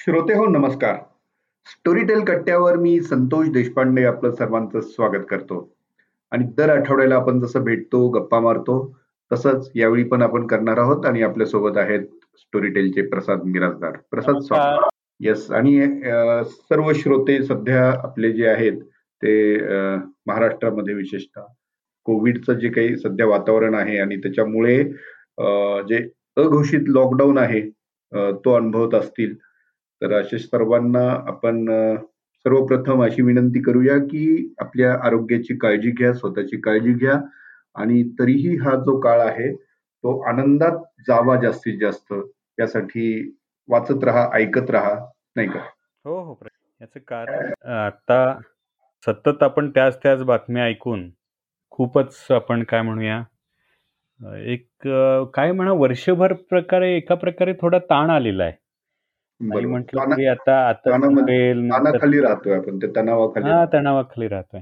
श्रोते हो नमस्कार. स्टोरीटेल कट्ट्यावर मी संतोष देशपांडे आपलं सर्वांचं स्वागत करतो. आणि दर आठवड्याला आपण जसं भेटतो गप्पा मारतो तसंच यावेळी पण आपण करणार आहोत आणि आपल्यासोबत आहेत स्टोरीटेलचे प्रसाद मिराजदार प्रसाद स्वागत. येस आणि सर्व श्रोते सध्या आपले जे आहेत ते महाराष्ट्रामध्ये विशेषतः. कोविडचं जे काही सध्या वातावरण आहे आणि त्याच्यामुळे जे अघोषित लॉकडाऊन आहे तो अनुभवत असतील. तर अशा सर्वांना आपण सर्वप्रथम अशी विनंती करूया की आपल्या आरोग्याची काळजी घ्या स्वतःची काळजी घ्या आणि तरीही हा जो काळ आहे तो आनंदात जावा जास्तीत जास्त. यासाठी वाचत राहा ऐकत राहा नाही का? हो हो. प्र- याचं कारण आता सतत आपण त्याच त्याच बातम्या ऐकून खूपच आपण काय म्हणूया एक काय म्हणा वर्षभर प्रकारे एका प्रकारे थोडा ताण आलेला आहे. म्हटलं आता आता तानाखाली राहतोय आपण ते तणावाखाली हा तणावाखाली राहतोय.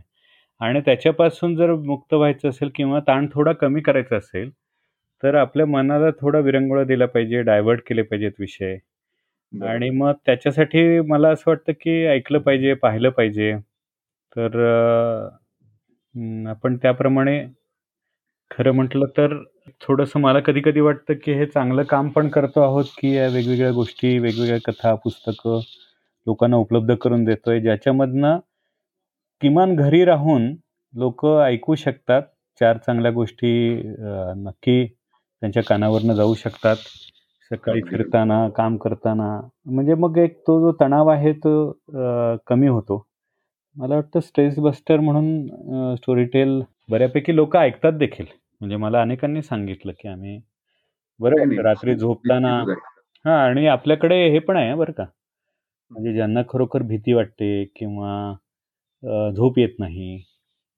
आणि त्याच्यापासून जर मुक्त व्हायचं असेल किंवा ताण थोडा कमी करायचा असेल तर आपल्या मनाला थोडा विरंगुळा दिला पाहिजे डायव्हर्ट केले पाहिजेत विषय. आणि मग त्याच्यासाठी मला असं वाटतं की ऐकलं पाहिजे पाहिलं पाहिजे. तर आपण त्याप्रमाणे खरं म्हटलं तर थोडंसं मला कधी कधी वाटतं की हे चांगलं काम पण करतो आहोत की या वेगवेगळ्या गोष्टी वेगवेगळ्या कथा पुस्तकं लोकांना उपलब्ध करून देतोय ज्याच्यामधनं किमान घरी राहून लोक ऐकू शकतात चार चांगल्या गोष्टी अं, नक्की त्यांच्या कानावरनं जाऊ शकतात सकाळी अगदी. फिरताना काम करताना म्हणजे मग एक तो जो तणाव आहे तो अं, कमी होतो मला वाटतं स्ट्रेस बस्टर म्हणून स्टोरीटेल बऱ्यापैकी लोक ऐकतात देखील. म्हणजे मला अनेकांनी सांगितलं की आम्ही नाही, बरं नाही. रात्री झोपताना निश्चितच. हा आणि आपल्याकडे हे पण आहे बरं का. म्हणजे ज्यांना खरोखर भीती वाटते किंवा अ, झोप येत नाही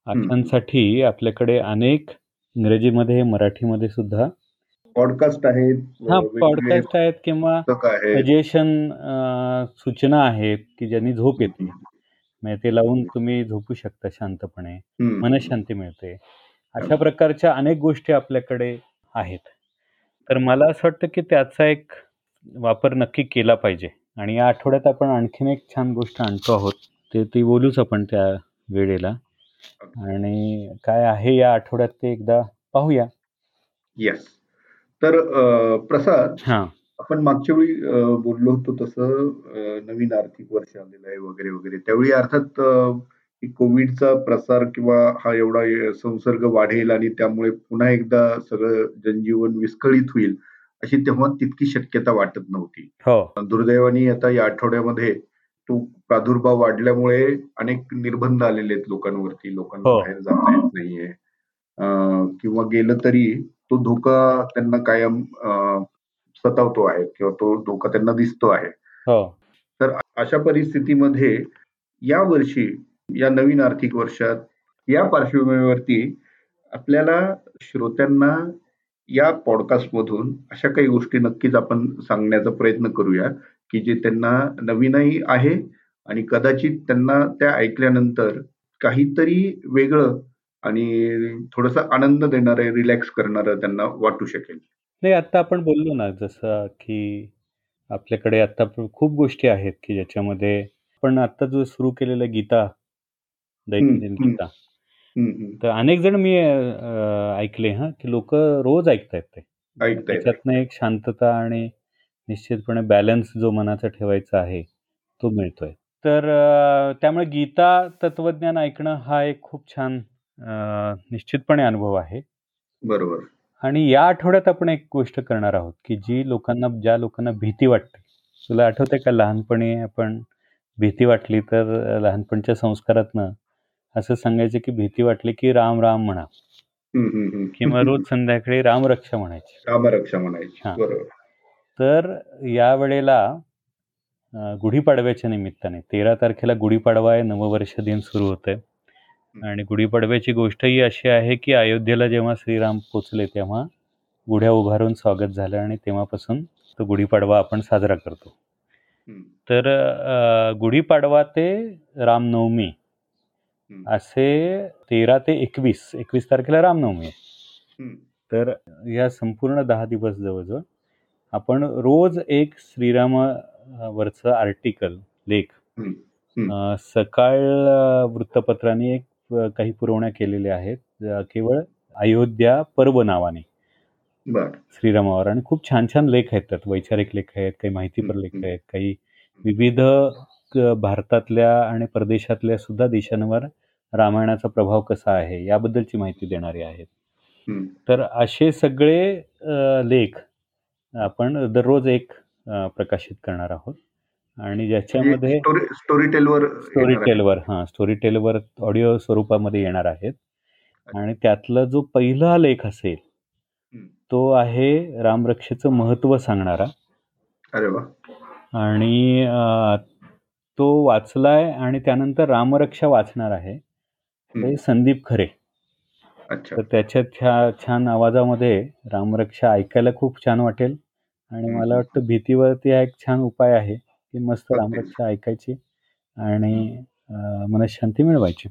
अशांसाठी आपल्याकडे अनेक इंग्रजीमध्ये मराठीमध्ये सुद्धा पॉडकास्ट आहेत हा वेगवेगळे पॉडकास्ट आहेत किंवा पुस्तक आहेत. सजेशन सूचना आहेत की ज्यांनी झोप येते म्हणजे ते लावून तुम्ही झोपू शकता शांतपणे. मनशांती मिळते. अशा प्रकारच्या अनेक गोष्टी आपल्याकडे आहेत. तर मला असं वाटतं की त्याचा एक वापर नक्की केला पाहिजे. आणि या आठवड्यात आपण आणखीन एक छान गोष्ट आणतो आहोत. ते ती बोलूच आपण त्या वेळेला. आणि काय आहे या आठवड्यात ते एकदा पाहूया. येस तर प्रसाद हां. आपण मागच्या वेळी बोललो होतो तसं नवीन आर्थिक वर्ष आलेलं आहे वगैरे वगैरे. त्यावेळी अर्थात कोविडचा प्रसार किंवा हा एवढा संसर्ग वाढेल आणि त्यामुळे पुन्हा एकदा सगळं जनजीवन विस्कळीत होईल अशी तेव्हा तितकी शक्यता वाटत नव्हती. हो. दुर्दैवाने आता या आठवड्यामध्ये तो प्रादुर्भाव वाढल्यामुळे अनेक निर्बंध आलेले आहेत लोकांवरती. लोकांना हो. बाहेर जाता येत नाहीये. किंवा गेलं तरी तो धोका त्यांना कायम सतावतो आहे किंवा तो धोका त्यांना दिसतो आहे. हो. तर अशा परिस्थितीमध्ये या वर्षी या नवीन आर्थिक वर्षात या पार्श्वभूमीवरती आपल्याला श्रोत्यांना या पॉडकास्ट मधून अशा काही गोष्टी नक्कीच आपण सांगण्याचा प्रयत्न करूया की जे त्यांना नवीनही आहे आणि कदाचित त्यांना त्या ऐकल्यानंतर काहीतरी वेगळं आणि थोडासा आनंद देणारं रिलॅक्स करणारं त्यांना वाटू शकेल. नाही आता आपण बोललो ना जसं की आपल्याकडे आता खूप गोष्टी आहेत की ज्याच्यामध्ये आपण आता जो सुरू केलेलं गीता दैनंदिन. गीता. तर अनेक जण मी अ, ऐकले हा की लोक रोज ऐकतायत ते ऐकतायत. त्याच्यातनं एक शांतता आणि निश्चितपणे बॅलन्स जो मनाचा ठेवायचा आहे तो मिळतोय तर अ, त्यामुळे गीता तत्वज्ञान ऐकणं हा एक खूप छान अ, निश्चितपणे अनुभव आहे बरोबर आणि या आठवड्यात आपण एक गोष्ट करणार आहोत की जी लोकांना ज्या लोकांना भीती वाटते. तुला आठवते का लहानपणी आपण भीती वाटली तर लहानपणच्या संस्कारातनं असं सांगायचं की भीती वाटली की राम राम म्हणा. किंवा रोज संध्याकाळी रामरक्षा म्हणायची. रामरक्षा म्हणायची. हा. तर या वेळेला गुढीपाडव्याच्या निमित्ताने तेरा तारखेला गुढीपाडवा आहे नववर्ष दिन सुरू होत आहे आणि गुढीपाडव्याची गोष्टही अशी आहे की अयोध्येला जेव्हा श्रीराम पोचले तेव्हा गुढ्या उभारून स्वागत झालं आणि तेव्हापासून तो गुढीपाडवा आपण साजरा करतो. तर गुढीपाडवा ते रामनवमी असे तेरा ते एकवीस एकवीस तारखेला रामनवमी आहे. तर या संपूर्ण दहा दिवस जवळजवळ आपण रोज एक श्रीराम अ, वरचं आर्टिकल, लेख हं, हं. सकाळ वृत्तपत्राने एक काही पुरवण्या केलेल्या आहेत. केवळ अयोध्या पर्व नावाने. श्रीरामावर आणि खूप छान-छान लेख आहेत त्यात. वैचारिक लेख आहेत, काही माहितीपर लेख. आहेत, काही विविध भारतातल्या आणि परदेशातल्या सुद्धा देशांवर रामायणाचा प्रभाव कसा आहे, याबद्दलची माहिती देणारे आहेत. हं. तर असे सगळे लेख आपण दररोज एक प्रकाशित करणार आहोत आणि म्हणजे ज्याच्यामध्ये स्टोरी स्टोरीटेलवर स्टोरी. टेलवर हां, स्टोरी टेलवर ऑडिओ स्वरूपामध्ये येणार आहेत. आणि त्यातला जो पहिला लेख असेल. तो आहे रामरक्षेचं महत्त्व सांगणारा. अरे वाह! आणि तो वाचलाय आणि त्यानंतर रामरक्षा वाचणार आहे. हं. ते संदीप खरे. अच्छा. तर त्याच्या छा छान आवाजामध्ये रामरक्षा ऐकायला खूप छान वाटेल आणि मला वाटतं भीतीवरती हा एक छान उपाय आहे, की मस्त. रामरक्षा ऐकायची आणि. अ, मनःशांती मिळवायची.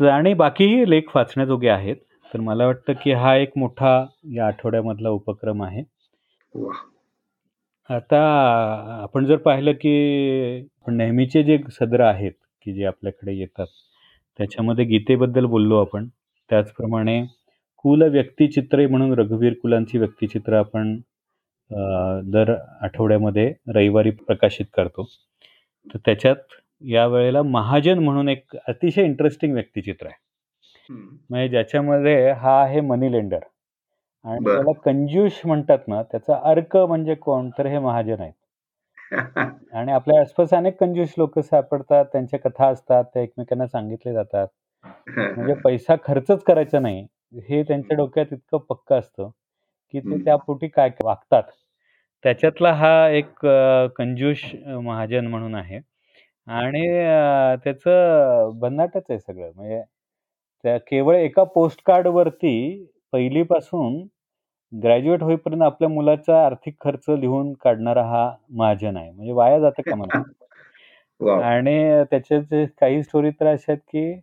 तर आणि बाकीही लेख वाचण्याजोगे आहेत. तर मला वाटतं, की हा एक मोठा या आठवड्यामधला उपक्रम आहे. वाह! आता आपण जर पाहिलं, की नेहमीचे जे सदर आहेत, की जे आपल्याकडे येतात, त्याच्यामध्ये गीतेबद्दल बोललो आपण. त्याचप्रमाणे कुल व्यक्तिचित्रे म्हणून रघुवीर कुलांची व्यक्तिचित्र आपण अ, दर आठवड्यामध्ये रविवारी प्रकाशित करतो. तर त्याच्यात यावेळेला महाजन म्हणून एक अतिशय इंटरेस्टिंग व्यक्तिचित्र आहे. हं. म्हणजे ज्याच्यामध्ये हा आहे मनी लेंडर आणि बरं. त्याला कंजूस म्हणतात ना, त्याचा अर्क म्हणजे कोण? तर हे महाजन आहेत. आणि आपल्या आसपास अनेक कंजूस लोकं सापडतात. त्यांच्या कथा असतात. त्या एकमेकांना सांगितले जातात. हं, म्हणजे हं. पैसा खर्चच करायचा नाही, हे त्यांच्या हं. डोक्यात इतकं पक्कं असतं, की ते हं. त्यापोटी काय वागतात. त्याच्यातला हा एक अ, महाजन म्हणून आहे आणि त्याचं भन्नाटच आहे सगळं. म्हणजे त्या केवळ एका पोस्टकार्डवरती पहिलीपासून ग्रॅज्युएट होईपर्यंत आपल्या मुलाचा आर्थिक खर्च लिहून काढणारा हा महाजन आहे. म्हणजे वाया जातं नये. वॉव! आणि त्याच्याचे काही स्टोरी तर अशा आहेत, की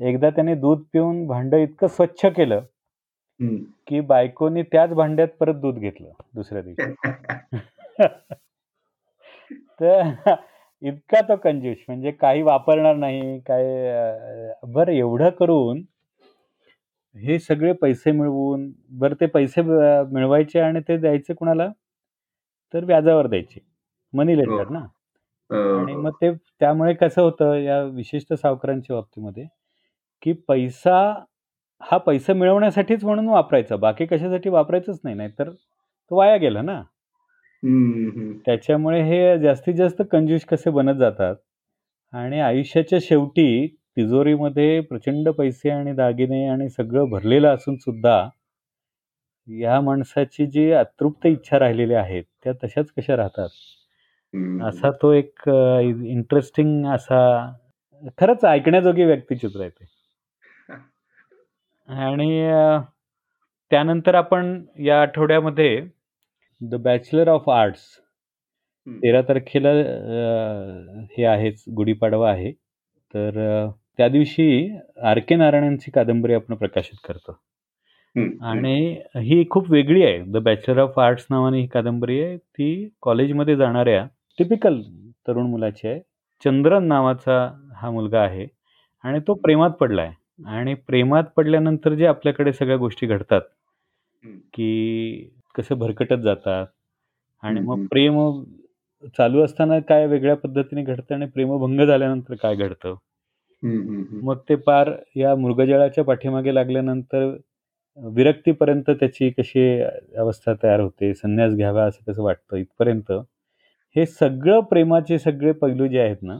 एकदा त्याने दूध पिऊन भांडं इतकं स्वच्छ केलं, हं. की बायकोनी त्याच भांड्यात परत दूध घेतलं दुसऱ्या दिवशी. तर इतका तो कंजूस म्हणजे काही वापरणार नाही, काय अ, बरं एवढं करून हे सगळे पैसे मिळवून बरं ते पैसे अ, मिळवायचे आणि ते द्यायचे कुणाला? तर व्याजावर द्यायचे. मनी हो. लेंडर ना. अ, आणि मग ते त्यामुळे कसं होतं या विशिष्ट सावकारांच्या बाबतीमध्ये, की पैसा हा पैसा मिळवण्यासाठीच म्हणून वापरायचा. बाकी कशासाठी वापरायचंच नाही. नाहीतर तो वाया गेला ना. त्याच्यामुळे हे जास्तीत जास्त कंजूस कसे बनत जातात आणि आयुष्याच्या शेवटी तिजोरीमध्ये प्रचंड पैसे आणि दागिने आणि सगळं भरलेलं असून सुद्धा या माणसाची जी अतृप्त इच्छा राहिलेल्या आहेत, त्या तशाच कशा राहतात? असा. तो एक इंटरेस्टिंग असा खरंच ऐकण्याजोगी व्यक्तिचित्र आहे ते. आणि अ, त्यानंतर आपण या आठवड्यामध्ये द बॅचलर ऑफ आर्ट्स हं. 13 तारखेला अ, हे आहेच गुढीपाडवा आहे. तर अ, त्या दिवशी आर. के. नारायणांची कादंबरी आपण प्रकाशित करतो. हं, हं. आणि ही खूप वेगळी आहे. द बॅचलर ऑफ आर्ट्स नावाने ही कादंबरी आहे. ती कॉलेजमध्ये जाणाऱ्या टिपिकल तरुण मुलाची आहे. चंद्रन नावाचा हा मुलगा आहे आणि तो प्रेमात पडलाय आणि प्रेमात पडल्यानंतर जे आपल्याकडे सगळ्या गोष्टी घडतात. की कसं भरकटत जातात आणि मग. प्रेम चालू असताना काय वेगळ्या पद्धतीने घडतं आणि प्रेमभंग झाल्यानंतर काय घडतं. मग ते पार या मृगजळाच्या पाठीमागे लागल्यानंतर विरक्तीपर्यंत त्याची कशी अवस्था तयार होते, संन्यास घ्यावा असं कसं वाटतं इथपर्यंत. हे सगळं प्रेमाचे सगळे पैलू जे आहेत ना,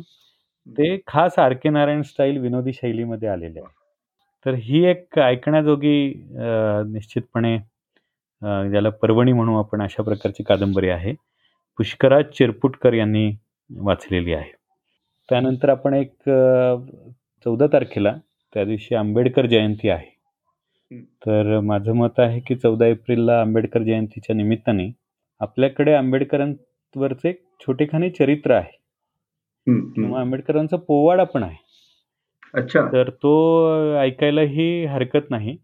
ते खास आर. के. नारायण स्टाईल विनोदी शैलीमध्ये आलेले आहे. तर ही एक ऐकण्याजोगी निश्चितपणे ज्याला पर्वणी म्हणू आपण अशा प्रकारची कादंबरी आहे. पुष्कराज चिरपुटकर यांनी वाचलेली आहे. त्यानंतर आपण एक 14 तारखेला त्या दिवशी आंबेडकर जयंती आहे. तर माझं मत आहे, की 14 एप्रिलला आंबेडकर जयंतीच्या निमित्ताने आपल्याकडे आंबेडकरांवरचे एक छोटेखानी चरित्र आहे. किंवा. आंबेडकरांचा पोवाडा पण आहे. अच्छा. तर तो ऐकायलाही हरकत नाही.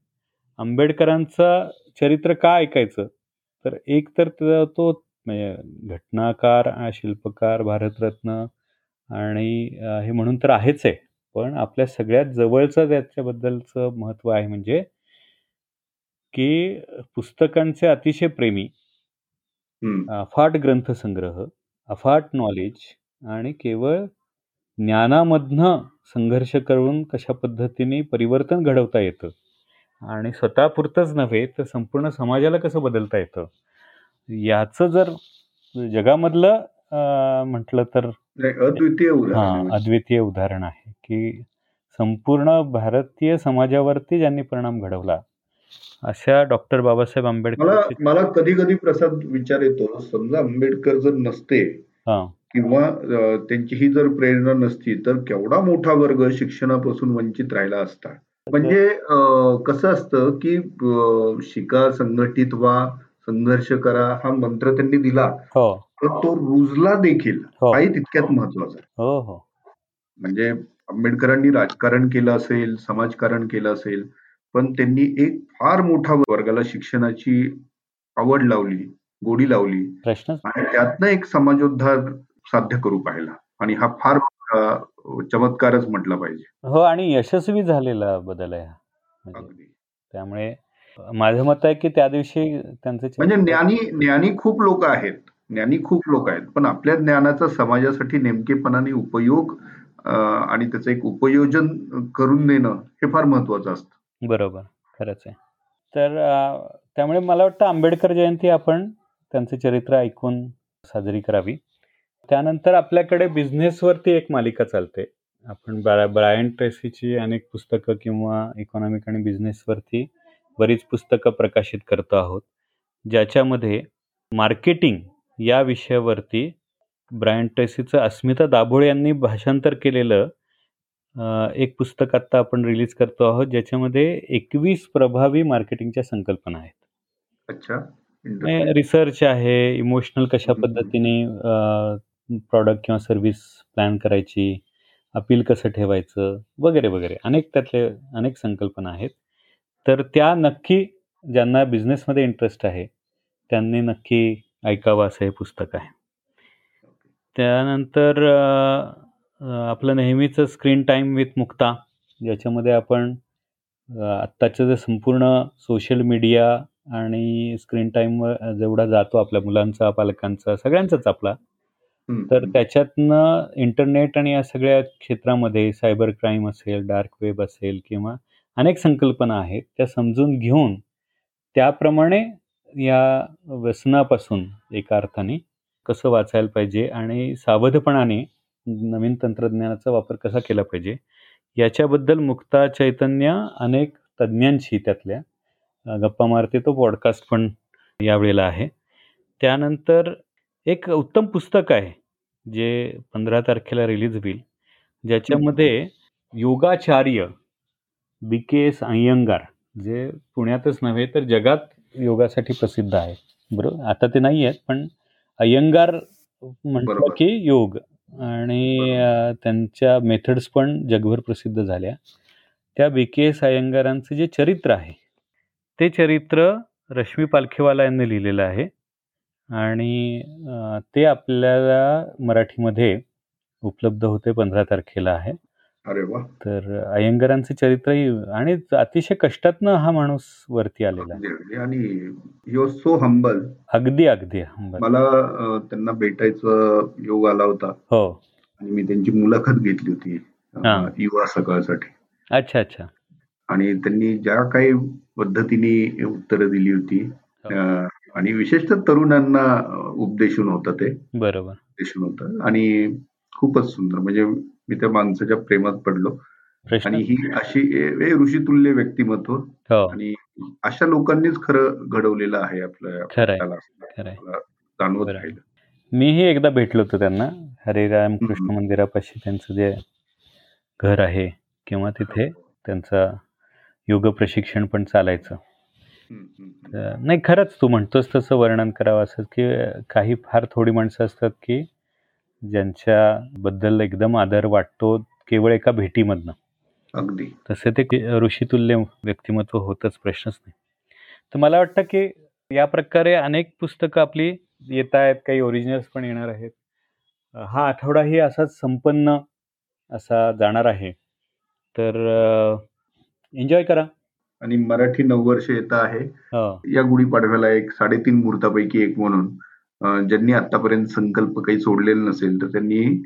आंबेडकरांचं चरित्र का ऐकायचं? तर एक तर त तो म्हणजे घटनाकार, शिल्पकार, भारतरत्न आणि हे म्हणून तर आहेच आहे. पण आपल्या सगळ्यात जवळचं त्याच्याबद्दलचं महत्त्व आहे म्हणजे की पुस्तकांचे अतिशय प्रेमी, अफाट ग्रंथसंग्रह, अफाट नॉलेज आणि केवळ ज्ञानामधनं संघर्ष करून कशा पद्धतीने परिवर्तन घडवता येतं? आणि स्वतःपुरतंच नव्हे तर संपूर्ण समाजाला कसं बदलता येतं? याचं जर जगामधलं म्हटलं तर अद्वितीय हां अद्वितीय उदाहरण आहे की संपूर्ण भारतीय समाजावरती ज्यांनी परिणाम घडवला अशा डॉक्टर बाबासाहेब आंबेडकर मला मला कधी कधी प्रसाद विचार येतो समजा आंबेडकर जर नसते किंवा त्यांची ही जर प्रेरणा नसती तर केवढा मोठा वर्ग शिक्षणापासून वंचित राहिला असता. म्हणजे कसं असतं की शिका संघटित व्हा संघर्ष करा हा मंत्र त्यांनी दिला. हो. तर तो रुजला देखील. हो. हाही तितक्यात महत्त्वाचा हो हो. म्हणजे आंबेडकरांनी राजकारण केलं असेल समाजकारण केलं असेल पण त्यांनी एक फार मोठा वर्गाला शिक्षणाची आवड लावली. गोडी लावली प्रश्न आणि त्यातनं एक समाजोद्धार साध्य करू पाहिला. आणि हा फार चमत्कारच म्हटला पाहिजे. हो आणि यशस्वी झालेला बदल आहे म्हणजे त्यामुळे माझं मत आहे की त्या दिवशी त्यांचे म्हणजे ज्ञानी ज्ञानी खूप लोक आहेत. ज्ञानी खूप लोक आहेत. पण आपल्या ज्ञानाचा समाजासाठी नेमकेपणाने उपयोग आणि त्याचं एक उपयोजन करून देणं हे फार महत्वाचं असतं. बरोबर. खरंच आहे. तर त्यामुळे मला वाटतं आंबेडकर जयंती आपण त्यांचे चरित्र ऐकून साजरी करावी. त्यानंतर आपल्याकडे बिझनेसवरती एक मालिका चालते. आपण ब्रायन ट्रेसीची अनेक पुस्तकं किंवा इकॉनॉमिक आणि बिझनेसवरती बरीच पुस्तकं प्रकाशित करतो आहोत. ज्याच्यामध्ये मार्केटिंग या विषयावरती ब्रायन ट्रेसीचं अस्मिता दाभोळे यांनी भाषांतर केलेलं एक पुस्तक आत्ता आपण रिलीज करतो आहोत. ज्याच्यामध्ये एकवीस प्रभावी मार्केटिंगच्या संकल्पना आहेत. अच्छा. रिसर्च आहे इमोशनल कशा पद्धतीने प्रॉडक्ट किंवा सर्व्हिस प्लॅन करायची अपील कसं ठेवायचं वगैरे वगैरे. अनेक त्यातले अनेक संकल्पना आहेत. तर त्या नक्की ज्यांना बिझनेसमध्ये इंटरेस्ट आहे त्यांनी नक्की ऐकावं असं हे पुस्तक आहे. त्यानंतर आपलं नेहमीचं स्क्रीन टाईम विथ मुक्ता ज्याच्यामध्ये आपण आत्ताचं जे संपूर्ण सोशल मीडिया आणि स्क्रीन टाईम जेवढा जातो आपल्या मुलांचा पालकांचा सगळ्यांचाच आपला. तर त्याच्यातनं इंटरनेट आणि या सगळ्या क्षेत्रामध्ये सायबर क्राईम असेल डार्क वेब असेल किंवा अनेक संकल्पना आहेत त्या समजून घेऊन त्याप्रमाणे या व्यसनापासून एका अर्थाने कसं वाचायला पाहिजे आणि सावधपणाने नवीन तंत्रज्ञानाचा वापर कसा केला पाहिजे याच्याबद्दल मुक्ता चैतन्य अनेक तज्ज्ञांशी त्यातल्या गप्पा मारते तो पॉडकास्ट पण यावेळेला आहे. त्यानंतर एक उत्तम पुस्तक आहे जे पंधरा तारखेला रिलीज होईल. ज्याच्यामध्ये योगाचार्य बी के एस अय्यंगार जे पुण्यातच नव्हे तर जगात योगासाठी प्रसिद्ध आहे बरोबर? आता ते नाही आहेत पण अय्यंगार म्हणतो की योग आणि त्यांच्या मेथड्स पण जगभर प्रसिद्ध झाल्या. त्या बी के एस अय्यंगारांचं जे चरित्र आहे ते चरित्र रश्मी पालखेवाला यांनी लिहिलेलं आहे. आणि ते आपल्याला मराठीमध्ये उपलब्ध होते पंधरा तारखेला आहे. अरे वा! तर अयंगरांचे चरित्रही आणि अतिशय कष्टातनं हा माणूस वरती आलेला आहे. आणि सो हंबल. अगदी अगदी मला त्यांना भेटायचं योग आला होता. हो. आणि मी त्यांची मुलाखत घेतली होती युवा सकाळसाठी. अच्छा अच्छा. आणि त्यांनी ज्या काही पद्धतीने उत्तरं दिली होती हो. आणि विशेषतः तरुणांना उपदेशून होतं ते. बरोबर. उपदेशून होतं. आणि खूपच सुंदर. म्हणजे मी त्या माणसाच्या प्रेमात पडलो. आणि ही अशी ऋषितुल्य व्यक्तिमत्व हो. आणि अशा लोकांनीच खरं घडवलेलं आहे आपल्या जाणवत राहिलं. मीही एकदा भेटलो होतो त्यांना. हरिराम कृष्ण मंदिरापाशी त्यांचं जे घर आहे किंवा तिथे त्यांचा योग प्रशिक्षण पण चालायचं. नाही खरंच तू म्हणतोस तसं वर्णन करावं असं की काही फार थोडी माणसं असतात की ज्यांच्याबद्दल एकदम आदर वाटतो केवळ एका भेटीमधनं. अगदी. तसे ते ऋषितुल्य व्यक्तिमत्व होतच प्रश्नच नाही. तर मला वाटतं की या प्रकारे अनेक पुस्तकं आपली येत आहेत काही ओरिजिनल्स पण येणार आहेत. हा आठवडाही असाच संपन्न असा जाणार आहे. तर एन्जॉय करा. आणि मराठी नववर्ष येत आहे. या गुढीपाडव्याला एक साडेतीन मुहूर्तापैकी एक म्हणून ज्यांनी आतापर्यंत संकल्प काही सोडलेला नसेल तर त्यांनी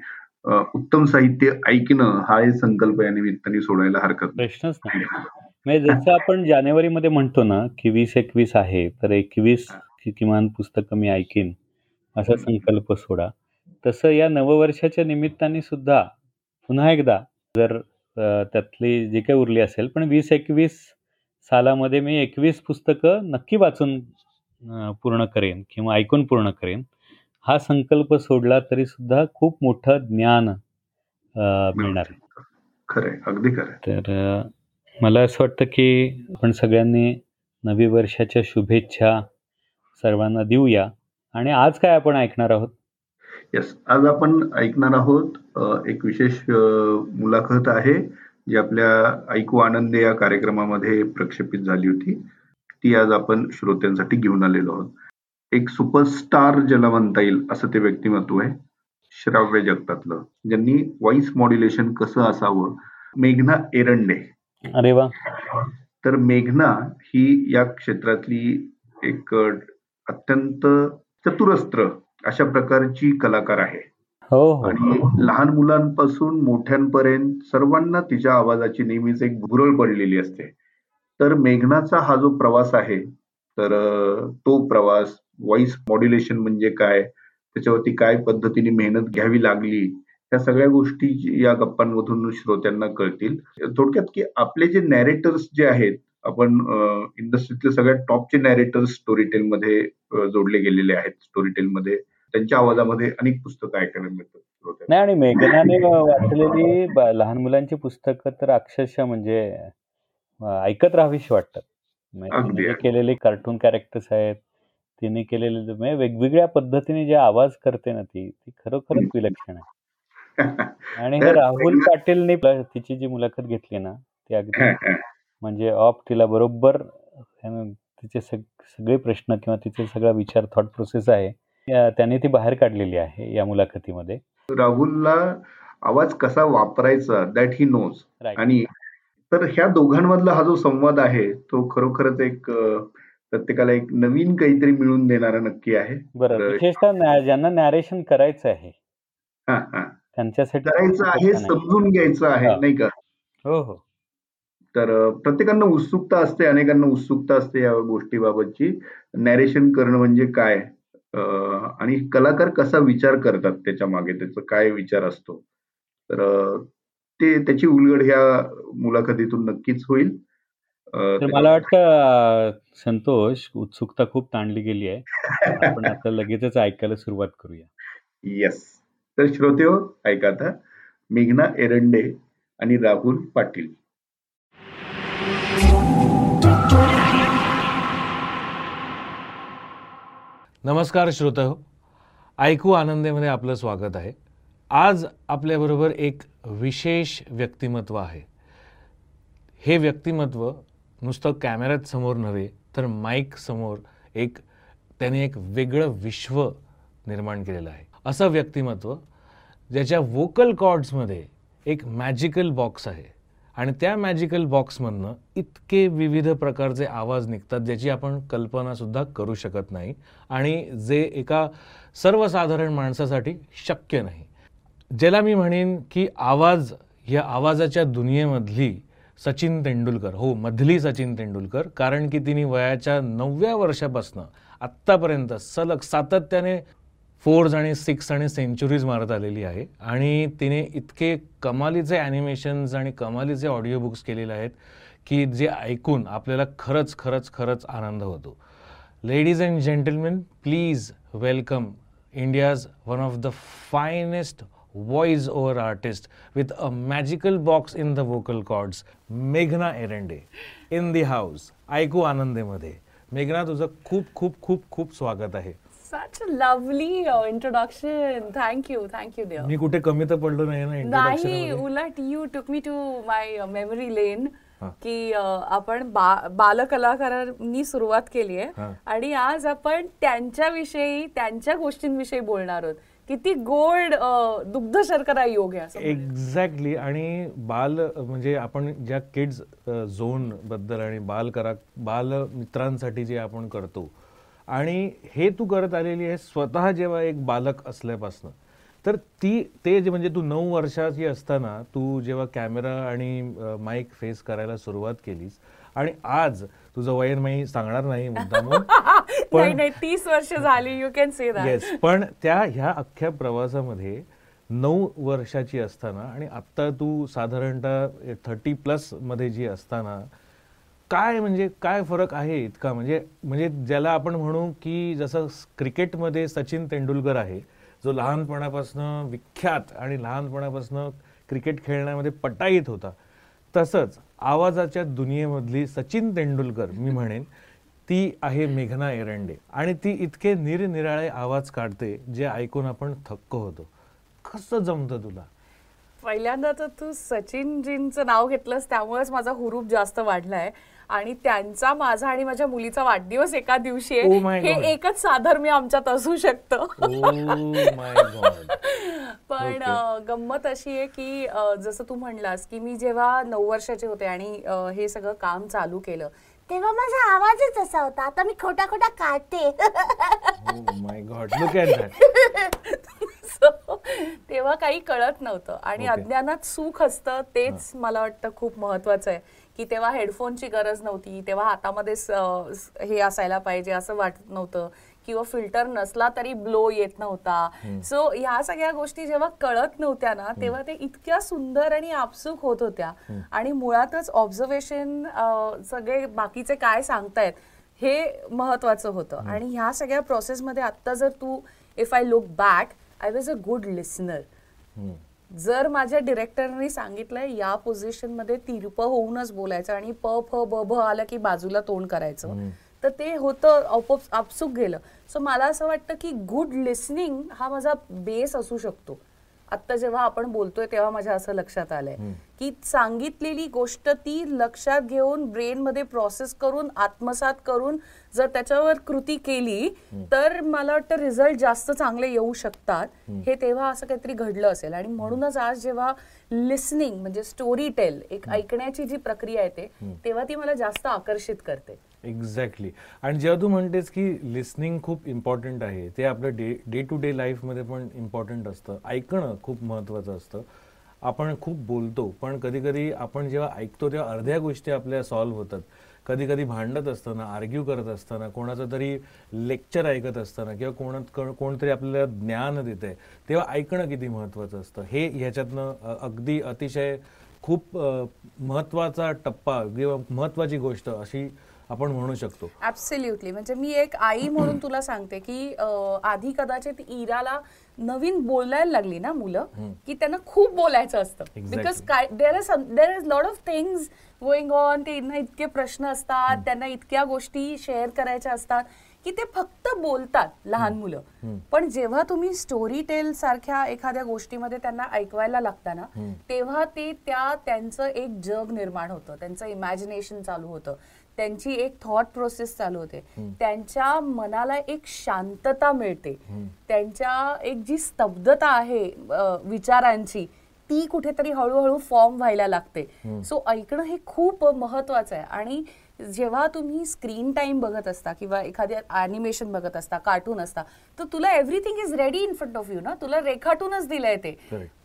उत्तम साहित्य ऐकणं हा एक संकल्प या निमित्ताने सोडायला हरकत प्रश्नच नाही. म्हणजे जसं आपण जानेवारीमध्ये म्हणतो ना की वीस एकवीस आहे तर एकवीस किमान पुस्तकं मी ऐकीन असा संकल्प सोडा. तसं या नववर्षाच्या निमित्ताने सुद्धा पुन्हा एकदा जर त्यातली जी काही उरली असेल. पण वीस एकवीस सालामध्ये मी एकवीस पुस्तकं नक्की वाचून पूर्ण करेन किंवा ऐकून पूर्ण करेन. हा संकल्प सोडला तरी सुद्धा खूप मोठं ज्ञान मिळणार. खरंय अगदी खरं तर मला असं वाटतं की आपण सगळ्यांनी नवी वर्षाच्या शुभेच्छा सर्वांना देऊया. आणि आज काय आपण ऐकणार आहोत? येस आज आपण ऐकणार आहोत एक विशेष मुलाखत आहे जी आपल्या ऐकू आनंद या कार्यक्रमामध्ये प्रक्षेपित झाली होती. ती आज आपण श्रोत्यांसाठी घेऊन आलेलो आहोत. एक सुपरस्टार ज्याला म्हणता येईल असं ते व्यक्तिमत्व आहे श्राव्य जगतातलं. ज्यांनी व्हॉइस मॉड्युलेशन कसं असावं? मेघना एरंडे. अरे वा. तर मेघना ही या क्षेत्रातली एक अत्यंत चतुरस्त्र अशा प्रकारची कलाकार आहे. हो, हो. आणि लहान मुलांपासून मोठ्यांपर्यंत सर्वांना तिच्या आवाजाची नेहमीच एक भुरळ पडलेली असते. तर मेघनाचा हा जो प्रवास आहे तर तो प्रवास व्हॉइस मॉड्युलेशन म्हणजे काय त्याच्यावरती काय पद्धतीने मेहनत घ्यावी लागली या सगळ्या गोष्टी या गप्पांमधून श्रोत्यांना कळतील. थोडक्यात की आपले जे नॅरेटर्स जे आहेत आपण इंडस्ट्रीतले सगळ्यात टॉपचे नॅरेटर्स स्टोरी टेल मध्ये जोडले गेलेले आहेत. स्टोरी टेल मध्ये त्यांच्या आवाजामध्ये अनेक पुस्तकं ऐकायला मिळतात. नाही आणि मेघनाने वाचलेली लहान मुलांची पुस्तकं तर अक्षरशः म्हणजे ऐकत राहावीशी वाटतात. म्हणजे केलेले कार्टून कॅरेक्टर्स आहेत. तिने केलेले म्हणजे वेगवेगळ्या पद्धतीने जे आवाज करते ना ती ती खरोखरच विलक्षण आहे. आणि राहुल पाटीलने तिची जी मुलाखत घेतली ना ती अगदी म्हणजे ऑफ तिला बरोबर तिचे सगळे प्रश्न किंवा तिचे सगळा विचार थॉट प्रोसेस आहे. त्याने ती बाहेर काढलेली आहे या मुलाखतीमध्ये. राहुलला आवाज कसा वापरायचा दॅट ही नोज आणि तर ह्या दोघांमधला हा जो संवाद आहे तो खरोखरच एक प्रत्येकाला एक नवीन काहीतरी मिळून देणारा नक्की आहे. बरं विशेषतः ज्यांना नॅरेशन करायचं आहे. त्यांच्यासाठी करायचं आहे समजून घ्यायचं आहे नाही का? हो हो. तर प्रत्येकांना उत्सुकता असते अनेकांना उत्सुकता असते या गोष्टीबाबतची. नॅरेशन करणं म्हणजे काय? आणि कलाकार कसा विचार करतात त्याच्यामागे? त्याचा काय विचार असतो? तर ते त्याची उलगड ह्या मुलाखतीतून नक्कीच होईल. मला वाटतं संतोष उत्सुकता खूप ताणली गेली आहे. आपण आता लगेचच ऐकायला सुरुवात करूया. येस तर श्रोते हो ऐका आता. मेघना एरंडे आणि राहुल पाटील. नमस्कार श्रोत हो. ऐकू आनंदेमध्ये आपलं स्वागत आहे. आज आपल्याबरोबर एक विशेष व्यक्तिमत्व आहे. हे व्यक्तिमत्व नुसतं कॅमेऱ्यात समोर नव्हे तर माईक समोर एक त्याने एक वेगळं विश्व निर्माण केलेलं आहे. असं व्यक्तिमत्व ज्याच्या वोकल कॉर्ड्समध्ये एक मॅजिकल बॉक्स आहे. आणि त्या मॅजिकल बॉक्समधनं इतके विविध प्रकारचे आवाज निघतात ज्याची आपण कल्पनासुद्धा करू शकत नाही आणि जे एका सर्वसाधारण माणसासाठी शक्य नाही. ज्याला मी म्हणेन की आवाज या आवाजाच्या दुनियेमधली सचिन तेंडुलकर हो मधली सचिन तेंडुलकर कारण की तिने वयाच्या नवव्या वर्षापासनं आत्तापर्यंत सलग सातत्याने फोर्स आणि सिक्स आणि सेंचुरीज मारत आलेली आहे. आणि तिने इतके कमालीचे ॲनिमेशन्स आणि कमालीचे ऑडिओ बुक्स केलेले आहेत की जे ऐकून आपल्याला खरंच खरंच खरंच आनंद होतो. Ladies and gentlemen please welcome India's one of the finest voice over artist with a magical box in the vocal cords मेघना एरंडे. इन दी हाऊस ऐकू आनंदेमध्ये. मेघना तुझं खूप खूप खूप खूप स्वागत आहे. Such a lovely uh, introduction. Thank you, thank you, dear. मी कुठे कमी तर पडलो नाही ना नाही उलट you took me to my memory lane. की अं, आपण बा- बालकलाकारांनी सुरुवात केली. आहे आणि आज आपण त्यांच्याविषयी त्यांच्या गोष्टींविषयी बोलणार आहोत किती गोड अं, दुग्ध शर्करा योग आहे. एक्झॅक्टली आणि बाल म्हणजे आपण ज्या किड्स झोनबद्दल आणि बाल करा बाल मित्रांसाठी जे आपण करतो आणि हे तू करत आलेली आहे स्वतः जेव्हा एक बालक असल्यापासनं तर ती ते जे म्हणजे तू नऊ वर्षाची असताना तू जेव्हा कॅमेरा आणि माईक फेस करायला सुरुवात केलीस आणि आज तुझं वयन मी सांगणार नाही नाही तीस वर्ष झाली you can say that yes पण त्या ह्या अख्ख्या प्रवासामध्ये नऊ वर्षाची असताना आणि आत्ता तू साधारणतः थर्टी प्लसमध्ये जी असताना काय म्हणजे काय फरक आहे इतका? म्हणजे म्हणजे ज्याला आपण म्हणू की जसं क्रिकेटमध्ये सचिन तेंडुलकर आहे जो लहानपणापासून विख्यात आणि लहानपणापासून क्रिकेट खेळण्यामध्ये पटाईत होता तसंच आवाजाच्या दुनियेमधली सचिन तेंडुलकर मी म्हणेन ती आहे मेघना एरंडे. आणि ती इतके निरनिराळे आवाज काढते जे ऐकून आपण थक्क होतो. कसं जमतं तुला? पहिल्यांदा तर तू सचिनजींचं नाव घेतलंस त्यामुळेच माझा हुरूप जास्त वाढलाय. आणि त्यांचा माझा आणि माझ्या मुलीचा वाढदिवस एका दिवशी Oh आहे my हे. एकच साधर्म्य आमच्यात असू शकतं. गॉड पण गंमत अशी आहे की जसं तू म्हणलास की मी जेव्हा नऊ वर्षाचे होते आणि हे सगळं काम चालू केलं तेव्हा माझा आवाजच असा होता. आता मी खोटा खोटा काढते. ओ my god look at that So, तेव्हा काही कळत नव्हतं. आणि. अज्ञानात सुख असतं तेच मला वाटतं खूप महत्वाचं आहे. की तेव्हा हेडफोनची गरज नव्हती तेव्हा हातामध्ये हे असायला पाहिजे असं वाटत नव्हतं. किंवा फिल्टर नसला तरी ब्लो येत नव्हता. सो ह्या सगळ्या गोष्टी जेव्हा कळत नव्हत्या ना तेव्हा ते इतक्या सुंदर आणि आपसूक होत होत्या. आणि मुळातच ऑब्झर्वेशन सगळे बाकीचे काय सांगतायत हे महत्वाचं होतं. आणि ह्या सगळ्या प्रोसेसमध्ये आत्ता जर तू if I look back I was a good listener जर माझ्या डिरेक्टरने सांगितलंय या पोझिशनमध्ये तिरप होऊनच बोलायचं आणि प फ ब भ आलं की बाजूला तोंड करायचं तर ते होतं आपसूक गेलं. सो मला असं वाटतं की गुड लिसनिंग हा माझा बेस असू शकतो. आत्ता जेव्हा आपण बोलतोय तेव्हा माझ्या असं लक्षात आलंय. की सांगितलेली गोष्ट ती लक्षात घेऊन ब्रेन मध्ये प्रोसेस करून आत्मसात करून जर त्याच्यावर कृती केली तर मला वाटतं रिझल्ट जास्त चांगले येऊ शकतात. हे तेव्हा असं काहीतरी घडलं असेल. आणि म्हणूनच आज जेव्हा लिसनिंग म्हणजे स्टोरी टेल एक ऐकण्याची जी प्रक्रिया येते तेव्हा ती मला जास्त आकर्षित करते. एक्झॅक्टली आणि जेव्हा तू म्हणतेस की लिसनिंग खूप इम्पॉर्टंट आहे. ते आपलं डे डे टू डे लाईफमध्ये पण इम्पॉर्टंट असतं. ऐकणं खूप महत्त्वाचं असतं. आपण खूप बोलतो पण कधी कधी आपण जेव्हा ऐकतो तेव्हा अर्ध्या गोष्टी आपल्या सॉल्व्ह होतात. कधी कधी भांडत असताना आर्ग्यू करत असताना कोणाचं तरी लेक्चर ऐकत असताना किंवा कोण कोणतरी आपल्याला ज्ञान देते तेव्हा ऐकणं किती महत्त्वाचं असतं. हे ह्याच्यातनं अगदी अतिशय खूप महत्त्वाचा टप्पा किंवा महत्त्वाची गोष्ट अशी आपण म्हणू शकतो. ऍब्सल्युटली म्हणजे मी एक आई म्हणून तुला सांगते की आधी कदाचित इराला नवीन बोलायला लागली ना मुलं की त्यांना खूप बोलायचं असतं. बिकॉज काय there is there is lot of things going on त्यांना इतके प्रश्न असतात त्यांना इतक्या गोष्टी शेअर करायच्या असतात की ते फक्त बोलतात लहान मुलं. पण जेव्हा तुम्ही स्टोरी टेल सारख्या एखाद्या गोष्टीमध्ये त्यांना ऐकवायला लागता ना तेव्हा ते त्या त्यांचं एक जग निर्माण होतं. त्यांचं इमॅजिनेशन चालू होतं. त्यांची एक थॉट प्रोसेस चालू होते. त्यांच्या मनाला एक शांतता मिळते. त्यांच्या एक जी स्तब्धता आहे विचारांची ती कुठेतरी हळूहळू फॉर्म व्हायला लागते. सो ऐकणं हे खूप महत्वाचं आहे. आणि जेव्हा तुम्ही स्क्रीन टाइम बघत असता किंवा एखाद्या अॅनिमेशन बघत असता कार्टून असता तर तुला everything is ready in front of you ना तुला रेखाटूनच दिलंय ते.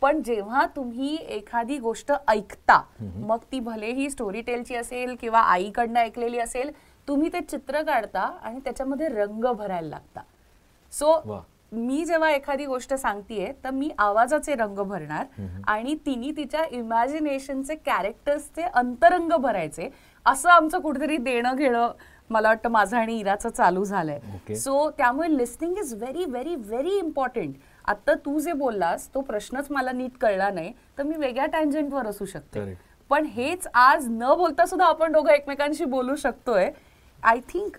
पण जेव्हा तुम्ही एखादी गोष्ट ऐकता मग ती भलेही स्टोरी टेलची असेल किंवा आईकडनं ऐकलेली असेल तुम्ही ते चित्र काढता आणि त्याच्यामध्ये रंग भरायला लागता सो. मी जेव्हा एखादी गोष्ट सांगतेय तर मी आवाजाचे रंग भरणार आणि तिने तिच्या इमॅजिनेशनचे कॅरेक्टर्सचे अंतरंग भरायचे. असं आमचं कुठेतरी देणं घेणं मला वाटतं माझं आणि इराचं चालू झालंय. सो त्यामुळे listening is very very very important आता तू जे बोललास तो प्रश्नच मला नीट कळला नाही तर मी वेगळ्या टँजंटवर असू शकते. पण हेच आज न बोलता सुद्धा आपण दोघं एकमेकांशी बोलू शकतोय. I think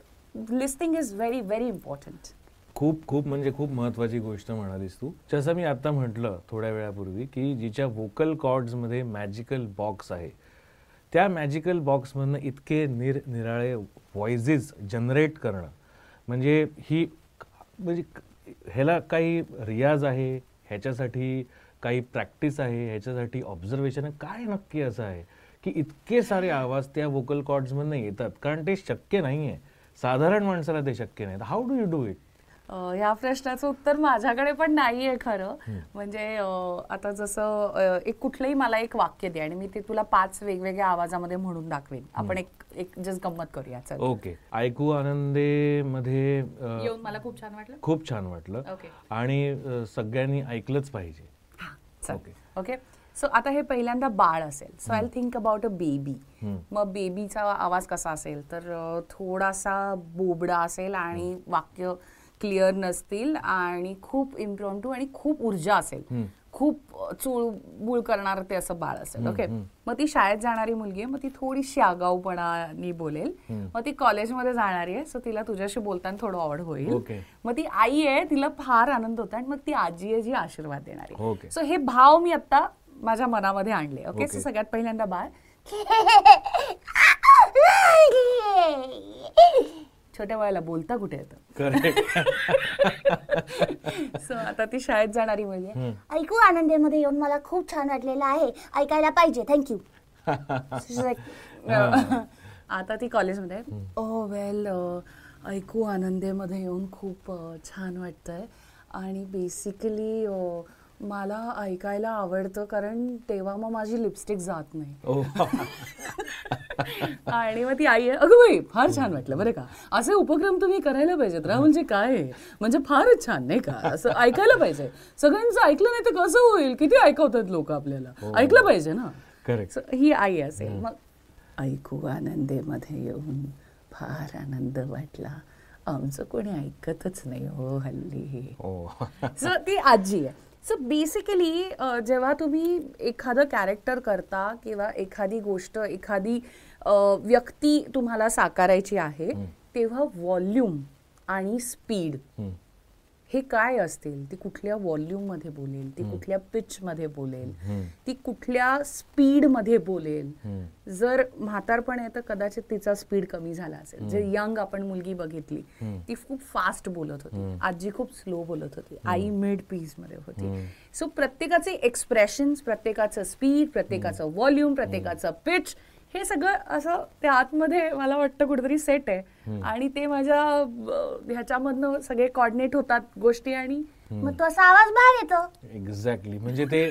listening is very very important खूप खूप म्हणजे खूप महत्वाची गोष्ट म्हणालीस तू. जसं मी आता म्हटलं थोड्या वेळापूर्वी की जिच्या व्होकल कॉर्ड्समध्ये मॅजिकल बॉक्स आहे. त्या मॅजिकल बॉक्समधनं इतके निरनिराळे व्हॉइजेस जनरेट करणं. म्हणजे ही म्हणजे ह्याला काही रियाज आहे ह्याच्यासाठी काही प्रॅक्टिस आहे ह्याच्यासाठी ऑब्झर्वेशन काय नक्की असं आहे? की इतके सारे आवाज त्या वोकल कॉर्ड्समधनं येतात. कारण ते शक्य नाही आहे साधारण माणसाला ते शक्य नाही how do you do it ह्या प्रश्नाचं उत्तर माझ्याकडे पण नाहीये खरं. म्हणजे आता जसं एक कुठलंही मला एक वाक्य दे आणि मी ते तुला पाच वेगवेगळ्या आवाजामध्ये म्हणून दाखवेन. आपण एक एक जस्ट गंमत करूया. चल. ओके. ऐकू आनंदे मध्ये येऊन मला खूप छान वाटलं? खूप छान वाटलं. ओके. आणि सगळ्यांनी ऐकलंच पाहिजे. ओके. ओके? सो आता हे पहिल्यांदा बाळ असेल. So I think about a baby मग बेबीचा आवाज कसा असेल? तर थोडासा बोबडा असेल आणि वाक्य क्लिअर नसतील आणि खूप इम्प्रॉम्प्टू आणि खूप ऊर्जा असेल. खूप चुळबुळ करणार ते असं बाळ असेल ओके? मग ती शाळेत जाणारी मुलगी आहे मग ती थोडीशी आगाऊपणाने बोलेल. मग ती कॉलेजमध्ये जाणारी आहे सो तिला तुझ्याशी बोलताना थोडं आवड होईल. मग ती आई आहे तिला फार आनंद होता आणि मग ती आजी आहे जी आशीर्वाद देणारी. ओके. सो हे भाव मी आता माझ्या मनामध्ये आणले ओके? So okay. सगळ्यात पहिल्यांदा बाळ. छोट्या बाळाला बोलता कुठे येतं? करेक्ट सो आता ती शाळेत जाणारी मुलगी आहे. ऐकू आनंदेमध्ये येऊन मला खूप छान वाटलेलं आहे. ऐकायला पाहिजे. थँक्यू आता ती कॉलेजमध्ये ओ वेल ऐकू आनंदेमध्ये येऊन खूप छान वाटतंय. आणि बेसिकली मला ऐकायला आवडतं कारण तेव्हा मग माझी लिपस्टिक जात नाही. आणि मग ती आई आहे अगं बाई फार छान वाटलं बरं का. असे उपक्रम तुम्ही करायला पाहिजेत राहुल म्हणजे काय? म्हणजे फारच छान नाही का? असं ऐकायला पाहिजे. सगळ्यांचं ऐकलं नाही तर कसं होईल? किती ऐकवतात लोक आपल्याला? ऐकलं पाहिजे ना. करेक्ट ही आई असेल. मग ऐकू आनंदेमध्ये येऊन फार आनंद वाटला. आमचं कोणी ऐकतच नाही हो हल्ली. सो ती आजी आहे. सो बेसिकली जेव्हा तुम्ही एखादं कॅरेक्टर करता किंवा एखादी गोष्ट एखादी व्यक्ती तुम्हाला साकारायची आहे तेव्हा व्हॉल्यूम आणि स्पीड हे काय असतील? ती कुठल्या व्हॉल्यूममध्ये बोलेल? ती कुठल्या पिच मध्ये बोलेल? ती कुठल्या स्पीडमध्ये बोलेल? जर म्हातारपण आहे तर कदाचित तिचा स्पीड कमी झाला असेल. जे यंग आपण मुलगी बघितली ती खूप फास्ट बोलत होती. आजी खूप स्लो बोलत होती. आई मिड पीसमध्ये होती. सो प्रत्येकाचे एक्सप्रेशन प्रत्येकाचं स्पीड प्रत्येकाचं व्हॉल्यूम प्रत्येकाचं पिच हे सगळं असं त्या आतमध्ये मला वाटतं कुठेतरी सेट आहे. आणि ते माझ्या ह्याच्यामधनं सगळे कॉर्डिनेट होतात गोष्टी आणि मग तो असा आवाज बाहेर येतो. एक्झॅक्टली म्हणजे ते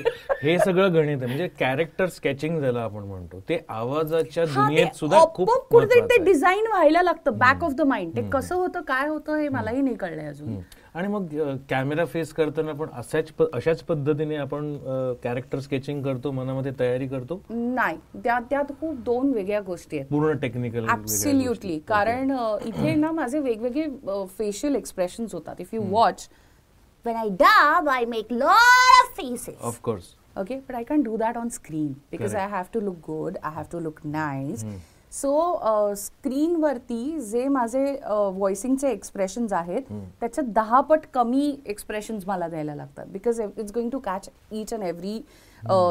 हे सगळं गणित आहे. म्हणजे कॅरेक्टर स्केचिंग ज्याला आपण म्हणतो ते आवाजाच्या दुनियेत सुद्धा खूप कुठेतरी ते. डिझाईन व्हायला लागतं बॅक ऑफ द माइंड ते कसं होतं काय होतं हे मलाही नाही कळलंय अजून. आणि मग कॅमेरा फेस करताना पण अशाच अशाच पद्धतीने आपण कॅरेक्टर स्केचिंग करतो मनामध्ये तयारी करतो? नाही. त्या त्यात खूप दोन वेगळ्या गोष्टी आहेत. पूर्ण टेक्निकल ऍब्सल्युटली कारण इथे ना माझे वेगवेगळे फेशियल एक्सप्रेशन होतात. If you watch When I dub, I make lot of faces. Of course okay? But i can't do that on screen because Correct. i have to look good. I have to look nice. So screen वरती जे माझे व्हॉइसिंगचे expressions आहेत त्याच्यात दहा पट कमी expressions मला द्यायला लागतात. Because it's going to catch each and every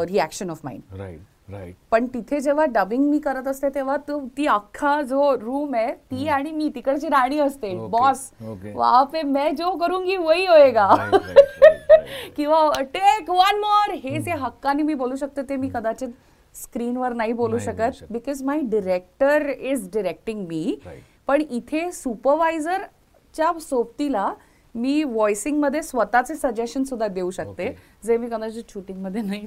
reaction of mind right right पण तिथे जेव्हा डबिंग मी करत असते तेव्हा तो ती अख्खा जो रूम आहे ती आणि मी तिकडची राणी असते. Boss okay. वहां पे मैं जो करूंगी वही होएगा. किंवा टेक वन मोर हे जे हक्काने मी बोलू शकते ते मी कदाचित स्क्रीनवर नाही बोलू शकत because my director is directing मी पण इथे सुपरवायझरच्या सोबतीला मी व्हॉइसिंगमध्ये स्वतःचे सजेशन सुद्धा देऊ शकते जे मी कदाचित शूटिंगमध्ये नाही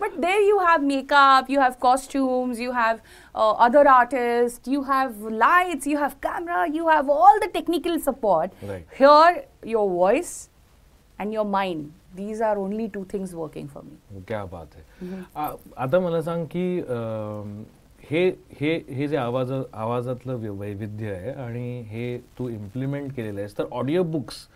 but there you have makeup you have costume you have other artist you have light you have camera you have all the technical support here your voice and your mind These are only two things working for me. क्या बात आहे आ- आता मला सांग की हे हे हे जे आवाज आवाजातलं वैविध्य आहे आणि हे तू इम्प्लिमेंट केलेलं आहेस तर ऑडिओ बुक्स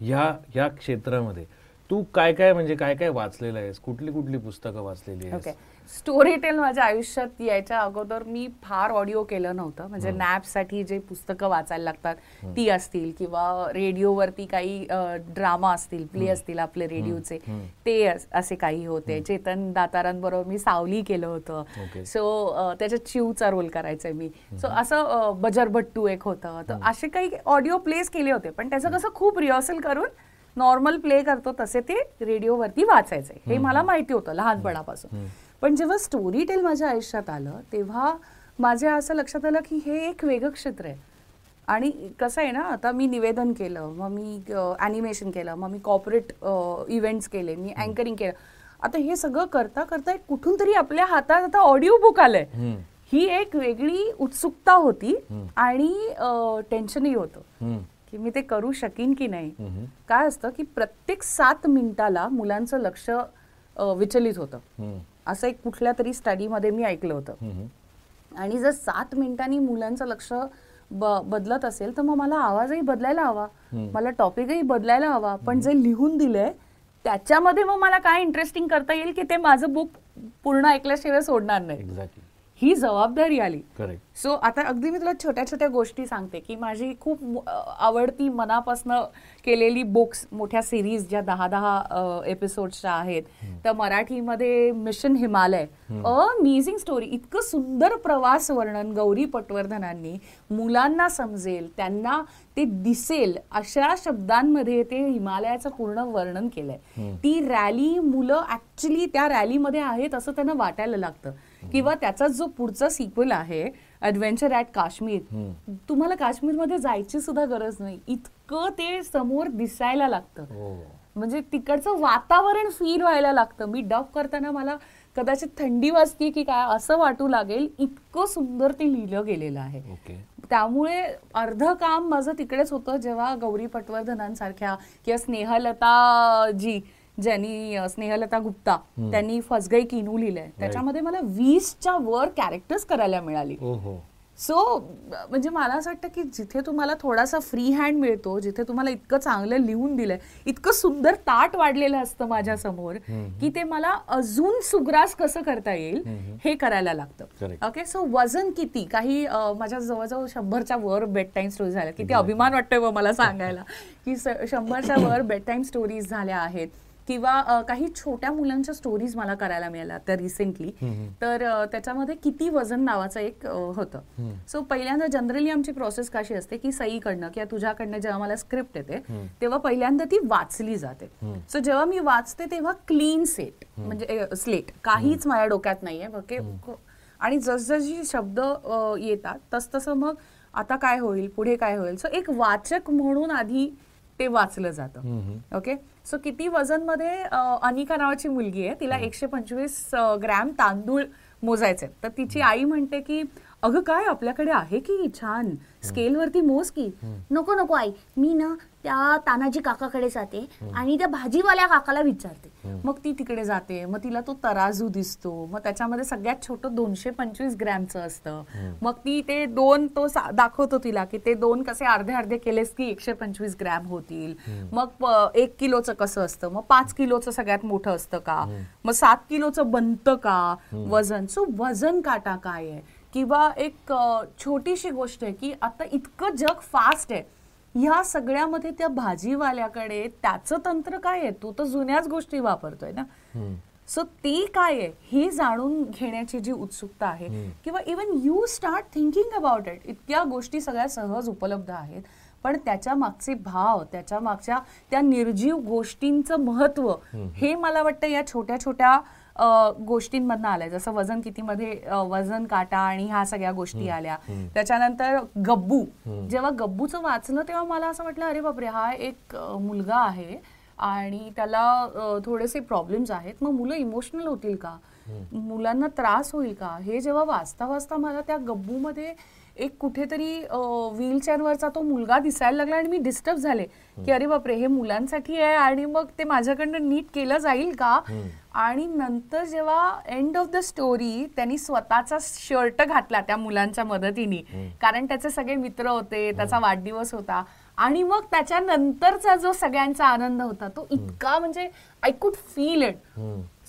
ह्या ह्या क्षेत्रामध्ये तू काय काय म्हणजे काय काय वाचलेलं आहेस? कुठली कुठली पुस्तकं वाचलेली आहेस? स्टोरी टेल माझ्या आयुष्यात यायच्या अगोदर मी फार ऑडिओ केलं नव्हतं. म्हणजे नॅपसाठी जे पुस्तकं वाचायला लागतात ती असतील किंवा रेडिओवरती काही ड्रामा असतील प्ले असतील आपले रेडिओचे ते अस- काही होते. चेतन दातारांबरोबर मी सावली केलं होतं. सो त्याच्यात चिवचा रोल करायचा मी. सो असं अ, बजर भट्टू एक होतं. तर असे काही ऑडिओ प्लेस केले होते. पण त्याचं कसं खूप रिहर्सल करून नॉर्मल प्ले करतो तसे ते रेडिओवरती वाचायचे. हे मला माहिती होतं लहानपणापासून. पण जेव्हा स्टोरी टेल माझ्या आयुष्यात आलं तेव्हा माझ्या असं लक्षात आलं की हे एक वेगळं क्षेत्र आहे आणि कसं आहे ना आता मी निवेदन केलं मग मी ॲनिमेशन केलं मग मी कॉर्पोरेट इव्हेंट्स केले मी अँकरिंग केलं आता हे सगळं करता करता एक कुठून तरी आपल्या हातात आता ऑडिओ बुक आलंय. ही एक वेगळी उत्सुकता होती आणि टेन्शनही होतं. की मी ते करू शकीन की नाही. काय असतं की प्रत्येक सात मिनिटाला मुलांचं लक्ष विचलित होतं. असं एक कुठल्या तरी स्टडीमध्ये मी ऐकलं होतं. आणि जर सात मिनिटांनी मुलांचं लक्ष ब- बदलत असेल तर मग मला आवाजही बदलायला हवा. मला टॉपिकही बदलायला हवा. पण जे लिहून दिलंय त्याच्यामध्ये मग मला काय इंटरेस्टिंग करता येईल की ते माझं बुक पूर्ण ऐकल्याशिवाय सोडणार नाही. एक्झॅक्टली ही जबाबदारी आली. करेक्ट सो आता अगदी मी तुला छोट्या छोट्या गोष्टी सांगते की माझी खूप आवडती मनापासनं केलेली बुक्स मोठ्या सिरीज ज्या दहा दहा एपिसोडच्या आहेत तर मराठीमध्ये मिशन हिमालय अमेझिंग स्टोरी इतकं सुंदर प्रवास वर्णन गौरी पटवर्धनांनी मुलांना समजेल त्यांना ते दिसेल अशा शब्दांमध्ये ते हिमालयाचं पूर्ण वर्णन केलंय. ती रॅली मुलं ऍक्च्युली त्या रॅलीमध्ये आहेत असं त्यांना वाटायला लागतं. किंवा त्याचा जो पुढचा सिक्वल आहे ॲडव्हेंचर ॲट काश्मीर तुम्हाला काश्मीरमध्ये जायची सुद्धा गरज नाही. इतकं ते समोर दिसायला लागतं. हो. म्हणजे तिकडचं वातावरण फील व्हायला लागतं. मी डब करताना मला कदाचित थंडी वाजते की काय असं वाटू लागेल इतकं सुंदर ते लिहिलं गेलेलं आहे. त्यामुळे अर्ध काम माझं तिकडेच होतं. जेव्हा गौरी पटवर्धनांसारख्या किंवा स्नेहलता जी ज्यांनी स्नेहलता गुप्ता त्यांनी फसगई किनू लिहिलंय. त्याच्यामध्ये मला वीसच्या वर कॅरेक्टर्स करायला मिळाली. सो म्हणजे मला असं वाटतं की जिथे तुम्हाला थोडासा फ्री हँड मिळतो जिथे तुम्हाला इतकं चांगलं लिहून दिलंय इतकं सुंदर ताट वाढलेलं असतं माझ्यासमोर की ते मला अजून सुग्रास कसं करता येईल हे करायला लागतं. ओके सो वजन किती? काही माझ्या जवळजवळ शंभरच्या वर बेड टाईम स्टोरी झाल्या किती अभिमान वाटतोय मला सांगायला. की शंभरच्या वर बेड टाईम स्टोरीज झाल्या आहेत. किंवा काही छोट्या मुलांच्या स्टोरीज मला करायला मिळाल्या त्या रिसेंटली तर त्याच्यामध्ये किती वजन नावाचं एक होतं. सो पहिल्यांदा जनरली आमची प्रोसेस कशी असते की सईकडनं किंवा तुझ्याकडनं जेव्हा मला स्क्रिप्ट येते तेव्हा पहिल्यांदा ती वाचली जाते. सो जेव्हा मी वाचते तेव्हा क्लीन सेट म्हणजे स्लेट काहीच माझ्या डोक्यात नाहीये ओके आणि जसजशी शब्द येतात तसतसं मग आता काय होईल पुढे काय होईल? सो एक वाचक म्हणून आधी ते वाचलं जातं. ओके सो किती वजनमध्ये अनिका नावाची मुलगी आहे तिला एकशे पंचवीस ग्रॅम तांदूळ मोजायचे तर तिची आई म्हणते की अगं काय आपल्याकडे आहे की छान? स्केलवरती मोज की. नको नको आई. मी ना त्या तानाजी काकाकडे जाते आणि त्या भाजीवाल्या काकाला विचारते. मग ती तिकडे जाते. मग तिला तो तराजू दिसतो. मग त्याच्यामध्ये सगळ्यात छोटं दोनशे पंचवीस ग्रॅमचं असतं. मग ती ते दोन तो दाखवतो तिला की ते दोन कसे अर्धे अर्धे केलेस की एकशे पंचवीस ग्रॅम होतील. मग एक किलोचं कसं असतं? मग पाच किलोचं सगळ्यात मोठं असतं का? मग सात किलोचं बनतं का? वजन. सो वजन काटा काय आहे? किंवा एक छोटीशी गोष्ट आहे की आता इतकं जग फास्ट आहे. ह्या सगळ्यामध्ये त्या भाजीवाल्याकडे त्याचं तंत्र काय आहे? तू तर जुन्याच गोष्टी वापरतोय ना? सो ते काय आहे? हे जाणून घेण्याची जी उत्सुकता आहे किंवा even you start thinking about it इतक्या गोष्टी सगळ्या सहज उपलब्ध आहेत. पण त्याच्या मागचे भाव त्याच्या मागच्या त्या निर्जीव गोष्टींचं महत्त्व हे मला वाटतं या छोट्या छोट्या गोष्टींमधनं आलंय. जसं वजन कितीमध्ये वजन काटा आणि ह्या सगळ्या गोष्टी आल्या. त्याच्यानंतर गब्बू. जेव्हा गब्बूचं वाचलं तेव्हा मला असं वाटलं अरे बापरे हा एक मुलगा आहे आणि त्याला थोडेसे प्रॉब्लेम्स आहेत. मग मुलं इमोशनल होतील का? मुलांना त्रास होईल का? हे जेव्हा वाचता वाचता मला त्या गब्बूमध्ये एक कुठेतरी व्हीलचेअरवरचा तो मुलगा दिसायला लागला आणि मी डिस्टर्ब झाले. की अरे बापरे हे मुलांसाठी आहे आणि मग ते माझ्याकडनं नीट केलं जाईल का? आणि नंतर जेव्हा एंड ऑफ द स्टोरी त्यांनी स्वतःचा शर्ट घातला त्या मुलांच्या मदतीने. कारण त्याचे सगळे मित्र होते त्याचा वाढदिवस होता. आणि मग त्याच्यानंतरचा जो सगळ्यांचा आनंद होता तो इतका म्हणजे I could feel it.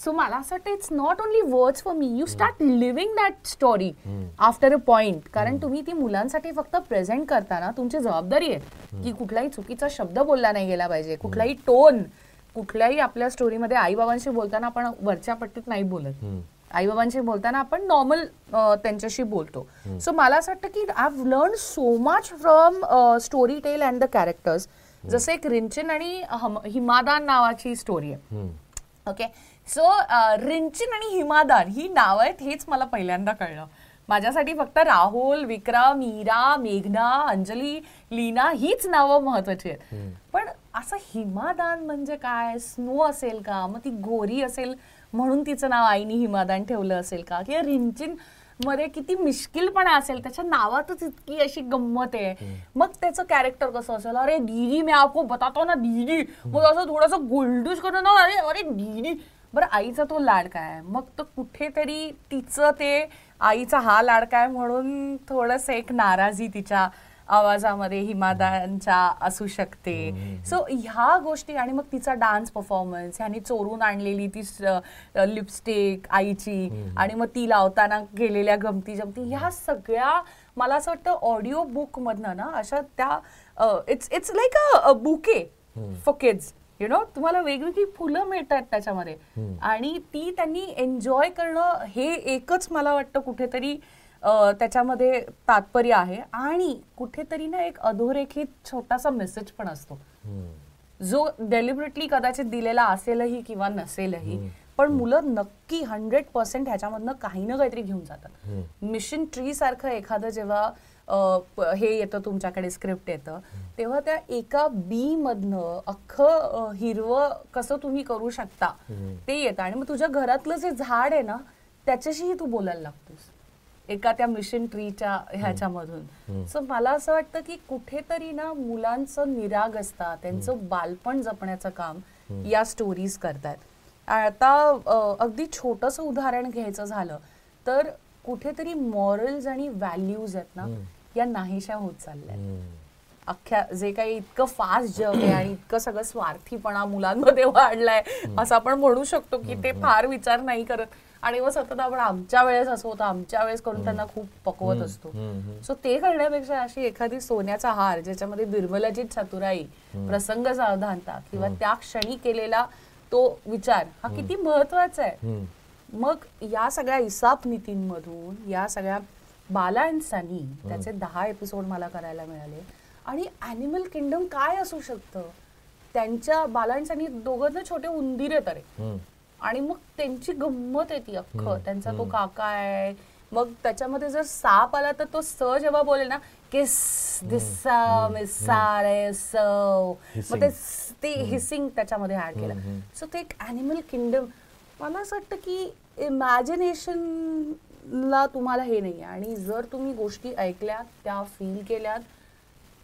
So मला असं वाटतं it's not only words for me you start living that story after a point कारण तुम्ही ती मुलांसाठी फक्त प्रेझेंट करताना तुमची जबाबदारी आहे की कुठलाही चुकीचा शब्द बोलला नाही गेला पाहिजे. कुठलाही टोन कुठल्याही आपल्या स्टोरीमध्ये आई बाबांशी बोलताना आपण वरच्या पट्टीत नाही बोलत. आई बाबांशी बोलताना आपण नॉर्मल त्यांच्याशी बोलतो. सो मला असं वाटतं की I learn so much from Storytel and the characters जसं एक रिंचन आणि हिमादान नावाची स्टोरी आहे. ओके सो रिंचिन आणि हिमादान ही नावं आहेत हेच मला पहिल्यांदा कळलं. माझ्यासाठी फक्त राहुल विक्रम मीरा मेघना अंजली लीना हीच नावं महत्वाची आहेत. पण असं हिमादान म्हणजे काय? स्नो असेल का? मग ती गोरी असेल म्हणून तिचं नाव आईने हिमादान ठेवलं असेल का? किंवा रिंचिन मध्ये किती मिश्किलपणा असेल त्याच्या नावातच इतकी अशी गंमत आहे. मग त्याचं कॅरेक्टर कसं असेल? अरे दीदी मी आपको बतातो ना दीदी. मग असं थोडंसं गोल्डूश करून ना अरे अरे दीदी. बरं आईचा तो लाडका आहे? मग तो कुठेतरी तिचं ते आईचा हा लाडका आहे म्हणून थोडस एक नाराजी तिच्या आवाजामध्ये हिमादांच्या असू शकते. सो ह्या गोष्टी आणि मग तिचा डान्स परफॉर्मन्स ह्यानी चोरून आणलेली ती लिपस्टिक आईची आणि मग ती लावताना गेलेल्या गमती जमती ह्या सगळ्या मला असं वाटतं ऑडिओ बुक मधनं ना अशा त्या it's it's like a bouquet for kids you know तुम्हाला वेगवेगळी फुलं मिळतात त्याच्यामध्ये. आणि ती त्यांनी एन्जॉय करणं हे एकच मला वाटतं कुठेतरी त्याच्यामध्ये तात्पर्य आहे. आणि कुठेतरी ना एक अधोरेखित छोटासा मेसेज पण असतो. जो डेलिबरेटली कदाचित दिलेला असेलही किंवा नसेलही पण मुलं नक्की हंड्रेड पर्सेंट ह्याच्यामधनं काही ना काहीतरी घेऊन जातात. मिशन ट्री सारखं एखादं जेव्हा हे येतं तुमच्याकडे स्क्रिप्ट येतं तेव्हा त्या एका बी मधनं अख्खं हिरवं कसं तुम्ही करू शकता ते येतं. आणि मग तुझ्या घरातलं जे झाड आहे ना त्याच्याशीही तू बोलायला लागतोस. एका त्या मिशन ट्रीच्या ह्याच्यामधून. सो मला असं वाटतं की कुठेतरी ना मुलांचं निरागसता त्यांचं बालपण जपण्याचं काम या स्टोरीज करतात आता अगदी छोटस उदाहरण घ्यायचं झालं तर कुठेतरी मॉरल्स आणि व्हॅल्यूज आहेत ना या नाहीशा होत चालल्या अख्ख्या जे काही इतकं फास्ट जग आहे आणि इतकं सगळं स्वार्थीपणा मुलांमध्ये वाढलाय असं आपण म्हणू शकतो की ते फार विचार नाही करत. आणि मग सतत आपण आमच्या वेळेस असं होतं आमच्या वेळेस करून त्यांना खूप पकवत असतो. सो ते करण्यापेक्षा अशी एखादी सोन्याचा हार ज्याच्यामध्ये बिरबलाची चतुराई प्रसंग सावधानता किंवा त्या क्षणी केलेला तो विचार हा किती महत्त्वाचा आहे. मग या सगळ्या इसाप नीतींमधून या सगळ्या बालांसानी त्याचे दहा एपिसोड मला करायला मिळाले. आणि अॅनिमल किंगडम काय असू शकतं? त्यांच्या बालांसानी दोघं छोटे उंदीर आहेत अरे आणि मग त्यांची गंमत आहे ती अख्खं. त्यांचा तो काका आहे. मग त्याच्यामध्ये जर साप आला तर तो स जेव्हा बोलेल ना किस दिसा मिसारे सव. मग ते स- हिसिंग त्याच्यामध्ये ऍड केलं. सो ते एक अॅनिमल किंगडम मला असं वाटतं की इमॅजिनेशनला तुम्हाला हे नाही आणि जर तुम्ही गोष्टी ऐकल्यात त्या फील केल्यात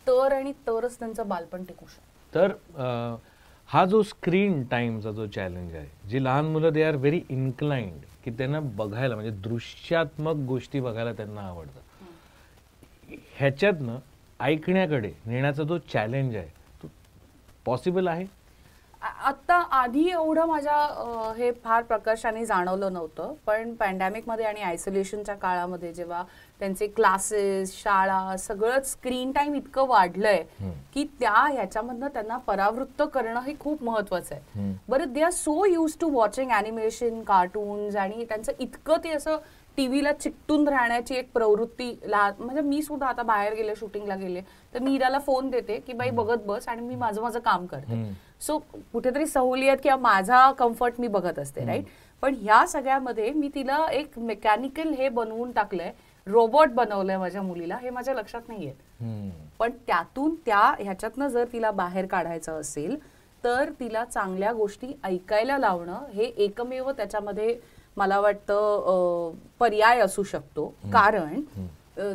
तर आणि तरच त्यांचं बालपण टिकू शकतं. तर हा जो स्क्रीन टाईमचा जो चॅलेंज आहे जी लहान मुलं दे आर व्हेरी इन्क्लाइंड की त्यांना बघायला म्हणजे दृश्यात्मक गोष्टी बघायला त्यांना आवडतं. ह्याच्यातनं ऐकण्याकडे नेण्याचा जो चॅलेंज आहे तो पॉसिबल आहे? आ- आता आधी एवढं माझ्या हे फार प्रकर्षाने जाणवलं नव्हतं. पण पॅन्डेमिकमध्ये आणि आयसोलेशनच्या काळामध्ये जेव्हा त्यांचे क्लासेस शाळा सगळंच स्क्रीन टाइम इतकं वाढलंय की त्या ह्याच्यामधनं त्यांना परावृत्त करणं हे खूप महत्वाचं आहे. बरं they are so used to watching animation cartoons आणि त्यांचं इतकं ते असं टीव्हीला चिकटून राहण्याची एक प्रवृत्ती लहान म्हणजे मी सुद्धा आता बाहेर गेले शूटिंगला गेले तर मी इराला फोन देते की बाई बघत बस आणि मी माझं माझं काम करते. सो कुठेतरी सहूलियत किंवा माझा कम्फर्ट मी बघत असते राईट पण ह्या सगळ्यामध्ये मी तिला एक मेकॅनिकल हे बनवून टाकलंय रोबोट बनवलंय माझ्या मुलीला हे माझ्या लक्षात नाहीये. पण त्यातून त्या ह्याच्यातनं जर तिला बाहेर काढायचं असेल तर तिला चांगल्या गोष्टी ऐकायला लावणं हे एकमेव त्याच्यामध्ये मला वाटतं पर्याय असू शकतो. कारण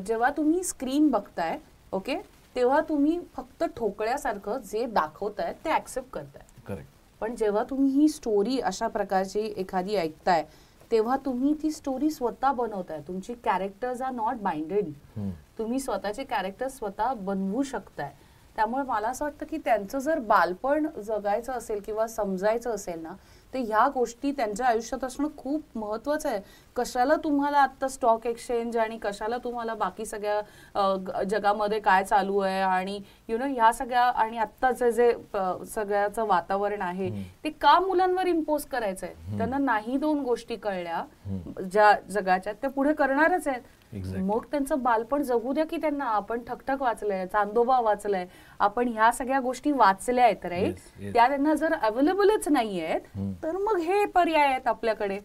जेव्हा तुम्ही स्क्रीन बघताय ओके तेव्हा तुम्ही फक्त ठोकळ्यासारखं जे दाखवताय ते ऍक्सेप्ट करताय. करेक्ट पण जेव्हा तुम्ही ही स्टोरी अशा प्रकारची एखादी ऐकताय तेव्हा तुम्ही ती स्टोरी स्वतः बनवताय. तुमची कॅरेक्टर्स आर नॉट बाइंडेड तुम्ही स्वतःचे कॅरेक्टर स्वतः बनवू शकताय. त्यामुळे मला असं वाटतं की त्यांचं जर बालपण जगायचं असेल किंवा समजायचं असेल ना तर ह्या गोष्टी त्यांच्या आयुष्यात असणं खूप महत्वाचं आहे. कशाला तुम्हाला आता स्टॉक एक्सचेंज आणि कशाला तुम्हाला बाकी सगळ्या जगामध्ये काय चालू आहे आणि यु नो ह्या सगळ्या आणि आत्ताचं जे सगळ्याचं वातावरण आहे ते का मुलांवर इम्पोज करायचं आहे त्यांना नाही दोन गोष्टी कळल्या ज्या जगाच्या त्या पुढे करणारच आहेत. मग त्यांचं बालपण जगू द्या की त्यांना. आपण ठकठक वाचलंय चांदोबा वाचलंय. आपण ह्या सगळ्या गोष्टी वाचल्या आहेत राईट. त्या त्यांना जर अवेलेबलच नाही आहेत. तर मग हे पर्याय आहेत आपल्याकडे.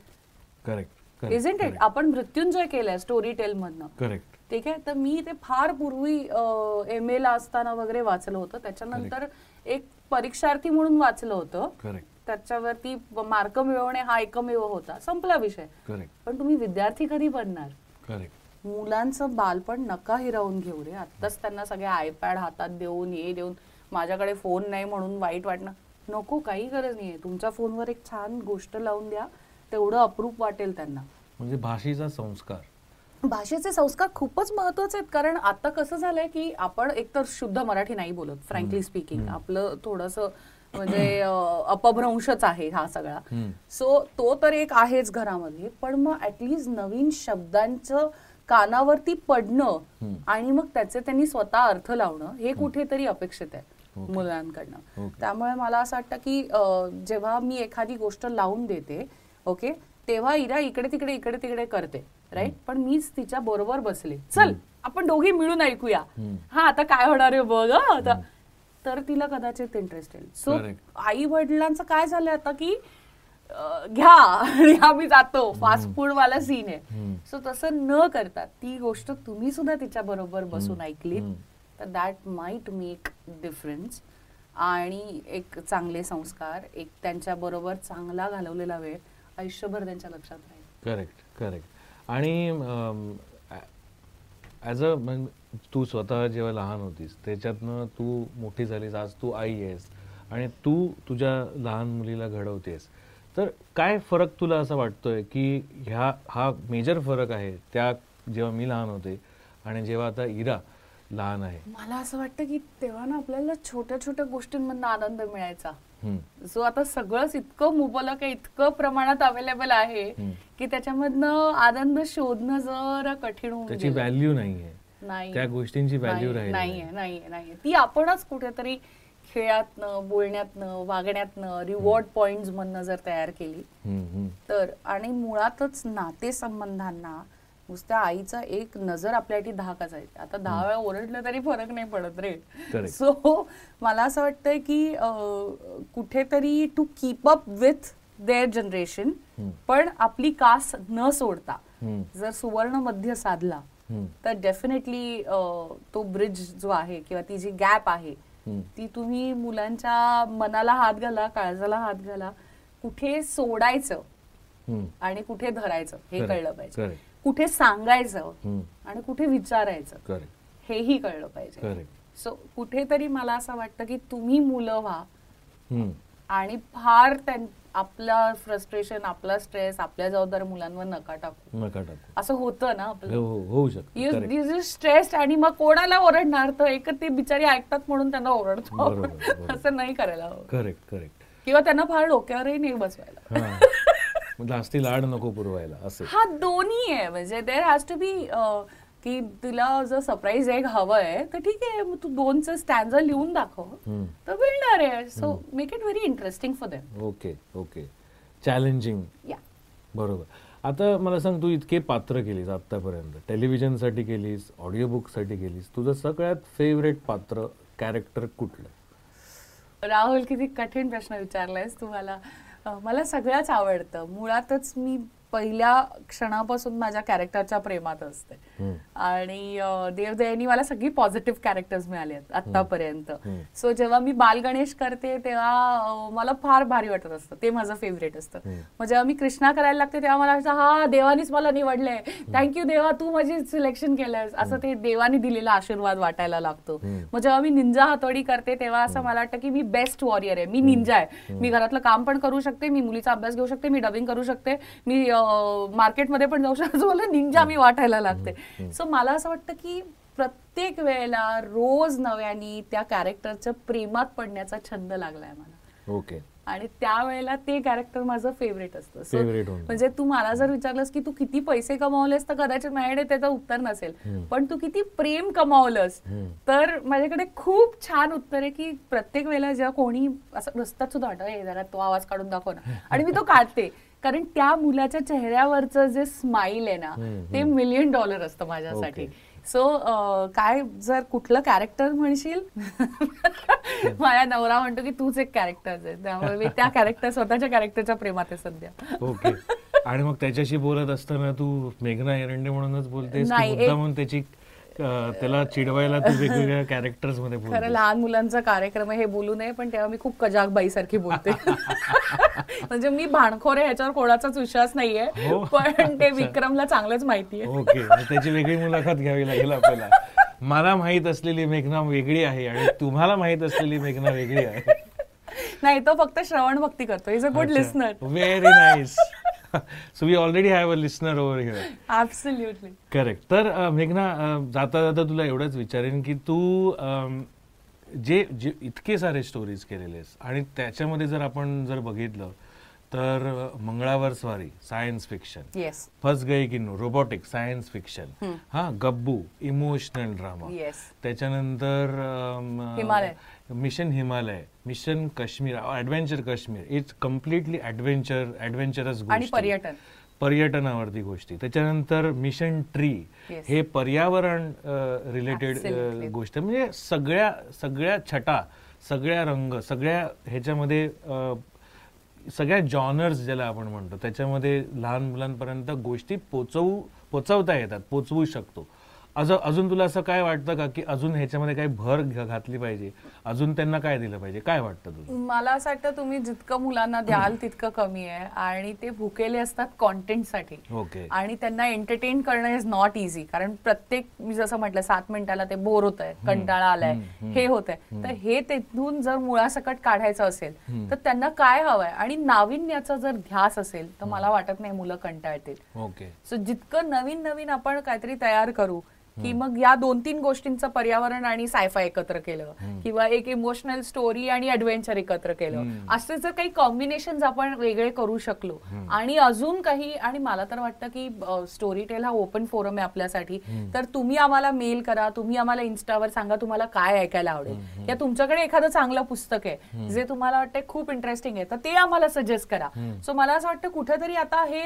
करेक्ट इजंट इट आपण मृत्युंजय केलंय स्टोरी टेल मधनं करेक्ट ठीक आहे? तर मी ते फार पूर्वी एम ए ला असताना वगैरे वाचलं होतं. त्याच्यानंतर एक परीक्षार्थी म्हणून वाचलं होतं. त्याच्यावरती मार्क मिळवणे हा एकमेव होता. संपला विषय. करेक्ट पण तुम्ही विद्यार्थी कधी बनणार? करेक्ट मुलांचं बालपण नका हिरावून घेऊ रे. आत्ताच त्यांना सगळे आयपॅड हातात देऊन हे देऊन माझ्याकडे फोन नाही म्हणून वाईट वाटणं. नको काही गरज नाहीये. तुमच्या फोनवर एक छान गोष्ट लावून द्या. तेवढं अप्रूप वाटेल त्यांना. म्हणजे भाषेचा संस्कार. भाषेचे संस्कार खूपच महत्त्वाचे आहेत. कारण आता कसं झालंय की आपण एकतर शुद्ध मराठी नाही बोलत फ्रँकली स्पीकिंग आपलं थोडस म्हणजे अपभ्रंशच आहे हा सगळा. सो तो तर एक आहेच घरामध्ये. पण मग ऍटलिस्ट नवीन शब्दांचं कानावरती पडणं आणि मग त्याचे त्यांनी स्वतः अर्थ लावणं हे कुठेतरी अपेक्षित आहे मुलांकडनं. Okay. त्यामुळे मला असं वाटतं की जेव्हा मी एखादी गोष्ट लावून देते ओके तेव्हा इरा इकडे तिकडे इकडे तिकडे करते राईट पण मीच तिच्या बरोबर बसले. चल आपण दोघी मिळून ऐकूया. हा आता काय होणार आहे बघ आता. तर तिला कदाचित इंटरेस्ट येईल. सो. आई वडिलांचं काय झालंय आता की घ्या आणि आम्ही जातो. फास्ट फूड वाला सीन आहे. सो तसं न करता ती गोष्ट तुम्ही सुद्धा तिच्या बरोबर बसून ऐकलीत. तर दॅट माइट मेक डिफरन्स आणि एक चांगले संस्कार एक त्यांच्या बरोबर चांगला घालवलेला वेळ आयुष्यभर त्यांच्या लक्षात राहील. करेक्ट करेक्ट आणि ॲज अ तू स्वतः जेव्हा लहान होतीस त्याच्यातनं तू मोठी झालीस आज तू आई आहेस. आणि तू तुझ्या लहान मुलीला घडवतेस. तर काय फरक तुला असं वाटतोय की ह्या हा मेजर फरक आहे त्या जेव्हा मी लहान होते आणि जेव्हा आता इरा लहान आहे? मला असं वाटतं की तेव्हा ना आपल्याला छोट्या छोट्या गोष्टींमधून आनंद मिळायचा. जो आता सगळंच इतकं मुबलक आहे इतकं प्रमाणात अवेलेबल आहे की त्याच्यामधनं आनंद शोधणं जरा कठीण होऊन त्याची. व्हॅल्यू नाहीये. नाही. त्या गोष्टींची व्हॅल्यू नाही- नाहीये नाहीये. ती आपणच कुठेतरी खेळातनं बोलण्यातनं वागण्यातनं रिवॉर्ड पॉइंट मधनं जर तयार केली. तर आणि मुळातच नातेसंबंधांना नुसत्या आईचा एक नजर आपल्यासाठी धाकच आहे आता दहा वेळा ओरडलं तरी फरक नाही पडत रे. सो मला असं वाटतंय की कुठेतरी to keep up with their generation पण आपली कास न सोडता. जर सुवर्ण मध्य साधला. तर डेफिनेटली तो ब्रिज जो आहे किंवा ती जी गॅप आहे. ती तुम्ही मुलांच्या मनाला हात घाला काळजाला हात घाला कुठे सोडायचं. आणि कुठे धरायचं हे. कळलं पाहिजे. कुठे सांगायचं. आणि कुठे विचारायचं हेही कळलं पाहिजे सो कुठेतरी मला असं वाटतं की तुम्ही मुलं व्हा. आणि फार त्यां- आपला फ्रस्ट्रेशन आपला स्ट्रेस आपल्या जबाबदार मुलांवर नका टाकू. नका टाकू. असं होतं ना हो आपलं? हो होऊ शकतं. Correct. स्ट्रेस आणि मग कोणाला ओरडणार? तर एक ते बिचारी ऐकतात म्हणून त्यांना ओरडतो बरोबर, बरोबर. असं नाही करायला हवं. करेक्ट करेक्ट किंवा त्यांना फार डोक्यावरही नाही बसवायला. हा. मग जास्ती लाड नको पुरवायला असे. हा दोन्ही आहे. म्हणजे देर हॅज टू बी की तिला जर सरप्राईज एक हवं आहे तर ठीक आहे मग तू दोनचं स्टँडर लिहून दाखव. तर मिळणार आहे. So make it very interesting for them okay okay challenging या बरोबर. आता मला सांग तू इतके पात्र केलीस आतापर्यंत टेलिव्हिजनसाठी केलीस ऑडिओ बुकसाठी केलीस. तुझं सगळ्यात फेवरेट पात्र कॅरेक्टर कुठलं? राहुल किती कठीण प्रश्न विचारलायस तुम्हाला. मला सगळ्याच आवडतं. मुळातच मी पहिल्या क्षणापासून माझ्या कॅरेक्टरच्या प्रेमात असते. आणि देवदयानी मला सगळी पॉझिटिव्ह कॅरेक्टर्स मिळाले आहेत आतापर्यंत सो जेव्हा मी बाल गणेश करते तेव्हा मला फार भारी वाटत असतं. ते माझं फेवरेट असतं. मग जेव्हा मी कृष्णा करायला लागते तेव्हा मला वाटतं हा देवानीच मला निवडलंय. थँक्यू देवा तू माझी सिलेक्शन केलंयस. असं ते देवानी दिलेला आशीर्वाद वाटायला लागतो. मग जेव्हा मी निंजा हातोडी करते तेव्हा असं मला वाटतं की मी बेस्ट वॉरियर आहे. मी निंजा आहे. मी घरातलं काम पण करू शकते मी मुलीचा अभ्यास घेऊ शकते मी डबिंग करू शकते मी मार्केटमध्ये पण जाऊ शकते. मला निंजा मी वाटायला लागते. सो मला असं वाटतं की प्रत्येक वेळेला रोज नव्याने त्या कॅरेक्टरच्या प्रेमात पडण्याचा छंद लागलाय मला. ओके आणि त्यावेळेला ते कॅरेक्टर माझं फेवरेट असतं. होऊन म्हणजे तू मला जर विचारलंस की तू किती पैसे कमावलेस तर कदाचित माझ्याकडे त्याचं उत्तर नसेल. पण तू किती प्रेम कमावलंस तर माझ्याकडे खूप छान उत्तर आहे की प्रत्येक वेळेला जेव्हा कोणी असं रस्त्यात सुद्धा वाटत "ए, जरा तो आवाज काढून दाखव ना. आणि मी तो काढते. कारण त्या मुलाच्या चेहऱ्यावरचं जे स्माईल आहे ना ते मिलियन डॉलर असतं माझ्यासाठी. सो काय जर कुठलं कॅरेक्टर म्हणशील? माझ्या नवरा म्हणतो की तूच एक कॅरेक्टर आहे. त्यामुळे मी त्या कॅरेक्टर स्वतःच्या कॅरेक्टरच्या प्रेमात आहे सध्या. ओके. आणि मग त्याच्याशी बोलत असताना तू मेघना एरंडे म्हणूनच बोलतेस मुद्दा म्हणून त्याची त्याला चिडवायला तू वेगवेगळ्या कॅरेक्टर्समध्ये खरं लहान मुलांचा कार्यक्रम आहे हे बोलू नये पण तेव्हा मी खूप कजाक बाईसारखी बोलते. म्हणजे मी भाणखोर आहे ह्याच्यावर कोणाचाच विश्वास नाहीये हो. पण ते विक्रमला चांगलंच माहितीये. ओके मग त्याची वेगळी मुलाखत घ्यावी लागेल आपल्याला. मला माहीत असलेली मेघना वेगळी आहे आणि तुम्हाला माहीत असलेली मेघना वेगळी आहे. नाही तो फक्त श्रवण भक्ती करतो. Is a good listener very nice so we already have a listener over here correct तर मेघना जाता जाता तुला एवढंच विचारेन की तू जे जे इतके सारे स्टोरीज केलेलेस आणि त्याच्यामध्ये जर आपण जर बघितलं तर मंगळावर स्वारी सायन्स फिक्शन येस फस गई किन्नू रोबोटिक सायन्स फिक्शन हा गब्बू इमोशनल ड्रामा येस त्याच्यानंतर Himalaya. Mission Himalaya mission Kashmir adventure Kashmir. It's completely adventure adventurous आणि पर्यटन. पर्यटनावरती गोष्टी. त्याच्यानंतर मिशन ट्री Yes. हे पर्यावरण रिलेटेड. गोष्ट. म्हणजे सगळ्या सगळ्या छटा सगळ्या रंग सगळ्या ह्याच्यामध्ये सगळ्या जॉनर्स ज्याला आपण म्हणतो त्याच्यामध्ये लहान मुलांपर्यंत गोष्टी पोचवू पोचवता येतात पोचवू शकतो. अजून अजून तुला असं काय वाटतं का की अजून ह्याच्यामध्ये काही भर घातली पाहिजे? अजून त्यांना काय दिलं पाहिजे? काय वाटतं तुला? मला असं वाटतं तुम्ही जितकं मुलांना द्याल तितकं कमी आहे आणि ते भुकेले असतात कॉन्टेंटसाठी ओके. आणि त्यांना एंटरटेन करणं इज नॉट इझी कारण प्रत्येक मी जसं म्हटलं सात मिनिटाला ते बोर होत आहे कंटाळा आलाय हे होत आहे तर हे तिथून जर मुळासकट काढायचं असेल तर त्यांना काय हवंय? आणि नाविन्याचा जर ध्यास असेल तर मला वाटत नाही मुलं कंटाळतील. ओके. सो जितकं नवीन नवीन आपण काहीतरी तयार करू की मग या दोन तीन गोष्टींचं पर्यावरण आणि सायफा एकत्र केलं. किंवा एक इमोशनल स्टोरी आणि ऍडव्हेंचर एकत्र केलं. असे जर काही कॉम्बिनेशन आपण वेगळे करू शकलो. आणि अजून काही आणि मला तर वाटतं की स्टोरी टेल हा ओपन फोरम आहे आपल्यासाठी. तर तुम्ही आम्हाला मेल करा तुम्ही आम्हाला इन्स्टावर सांगा तुम्हाला काय ऐकायला आवडेल. या तुमच्याकडे एखादं चांगलं पुस्तक आहे जे तुम्हाला वाटतंय खूप इंटरेस्टिंग आहे तर ते आम्हाला सजेस्ट करा. सो मला असं वाटतं कुठेतरी आता हे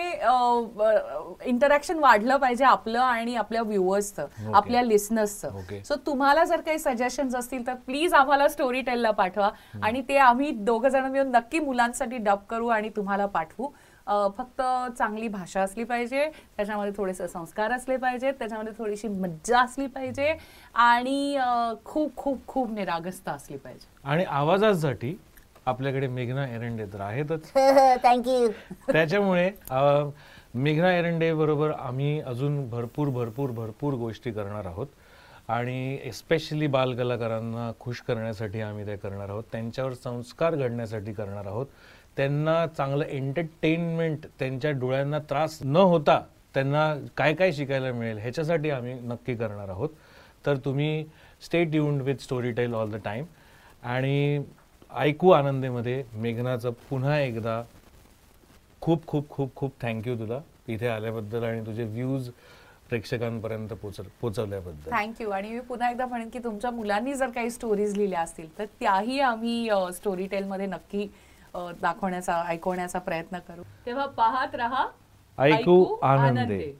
इंटरॅक्शन वाढलं पाहिजे आपलं आणि आपल्या व्ह्युअर्सचं आपल्या लिस्नर्सचं. सो तुम्हाला जर काही सजेशन्स असतील तर प्लीज आम्हाला स्टोरी टेलला पाठवा. आणि ते आम्ही दोघं जण मिळून नक्की मुलांसाठी डब करू आणि तुम्हाला पाठवू. फक्त चांगली भाषा असली पाहिजे त्याच्यामध्ये थोडेसे संस्कार असले पाहिजेत त्याच्यामध्ये थोडीशी मज्जा असली पाहिजे आणि खूप खूप खूप निरागसता असली पाहिजे. आणि आवाजासाठी आपल्याकडे मेघना एरंडे तर आहेतच. थँक्यू त्याच्यामुळे मेघना एरंडेबरोबर आम्ही अजून भरपूर भरपूर भरपूर गोष्टी करणार आहोत. आणि एस्पेशली बालकलाकारांना खुश करण्यासाठी आम्ही ते करणार आहोत. त्यांच्यावर संस्कार घडण्यासाठी करणार आहोत. त्यांना चांगलं एंटरटेनमेंट त्यांच्या डोळ्यांना त्रास न होता त्यांना काय काय शिकायला मिळेल ह्याच्यासाठी आम्ही नक्की करणार आहोत. तर तुम्ही stay tuned with Storytel all the time आणि ऐकू आनंदेमध्ये मेघनाचं पुन्हा एकदा खूप खूप खूप खूप थँक्यू तुला. इथे आल्याबद्दल आणि तुझे व्ह्यूज प्रेक्षकांपर्यंत पोच पोचवल्याबद्दल. थँक्यू आणि मी पुन्हा एकदा म्हणेन की तुमच्या मुलांनी जर काही स्टोरीज लिहिल्या असतील तर त्याही आम्ही स्टोरी टेलमध्ये नक्की दाखवण्याचा ऐकवण्याचा प्रयत्न करू. तेव्हा पाहत रहा ऐकू आनंदे. आनंदे.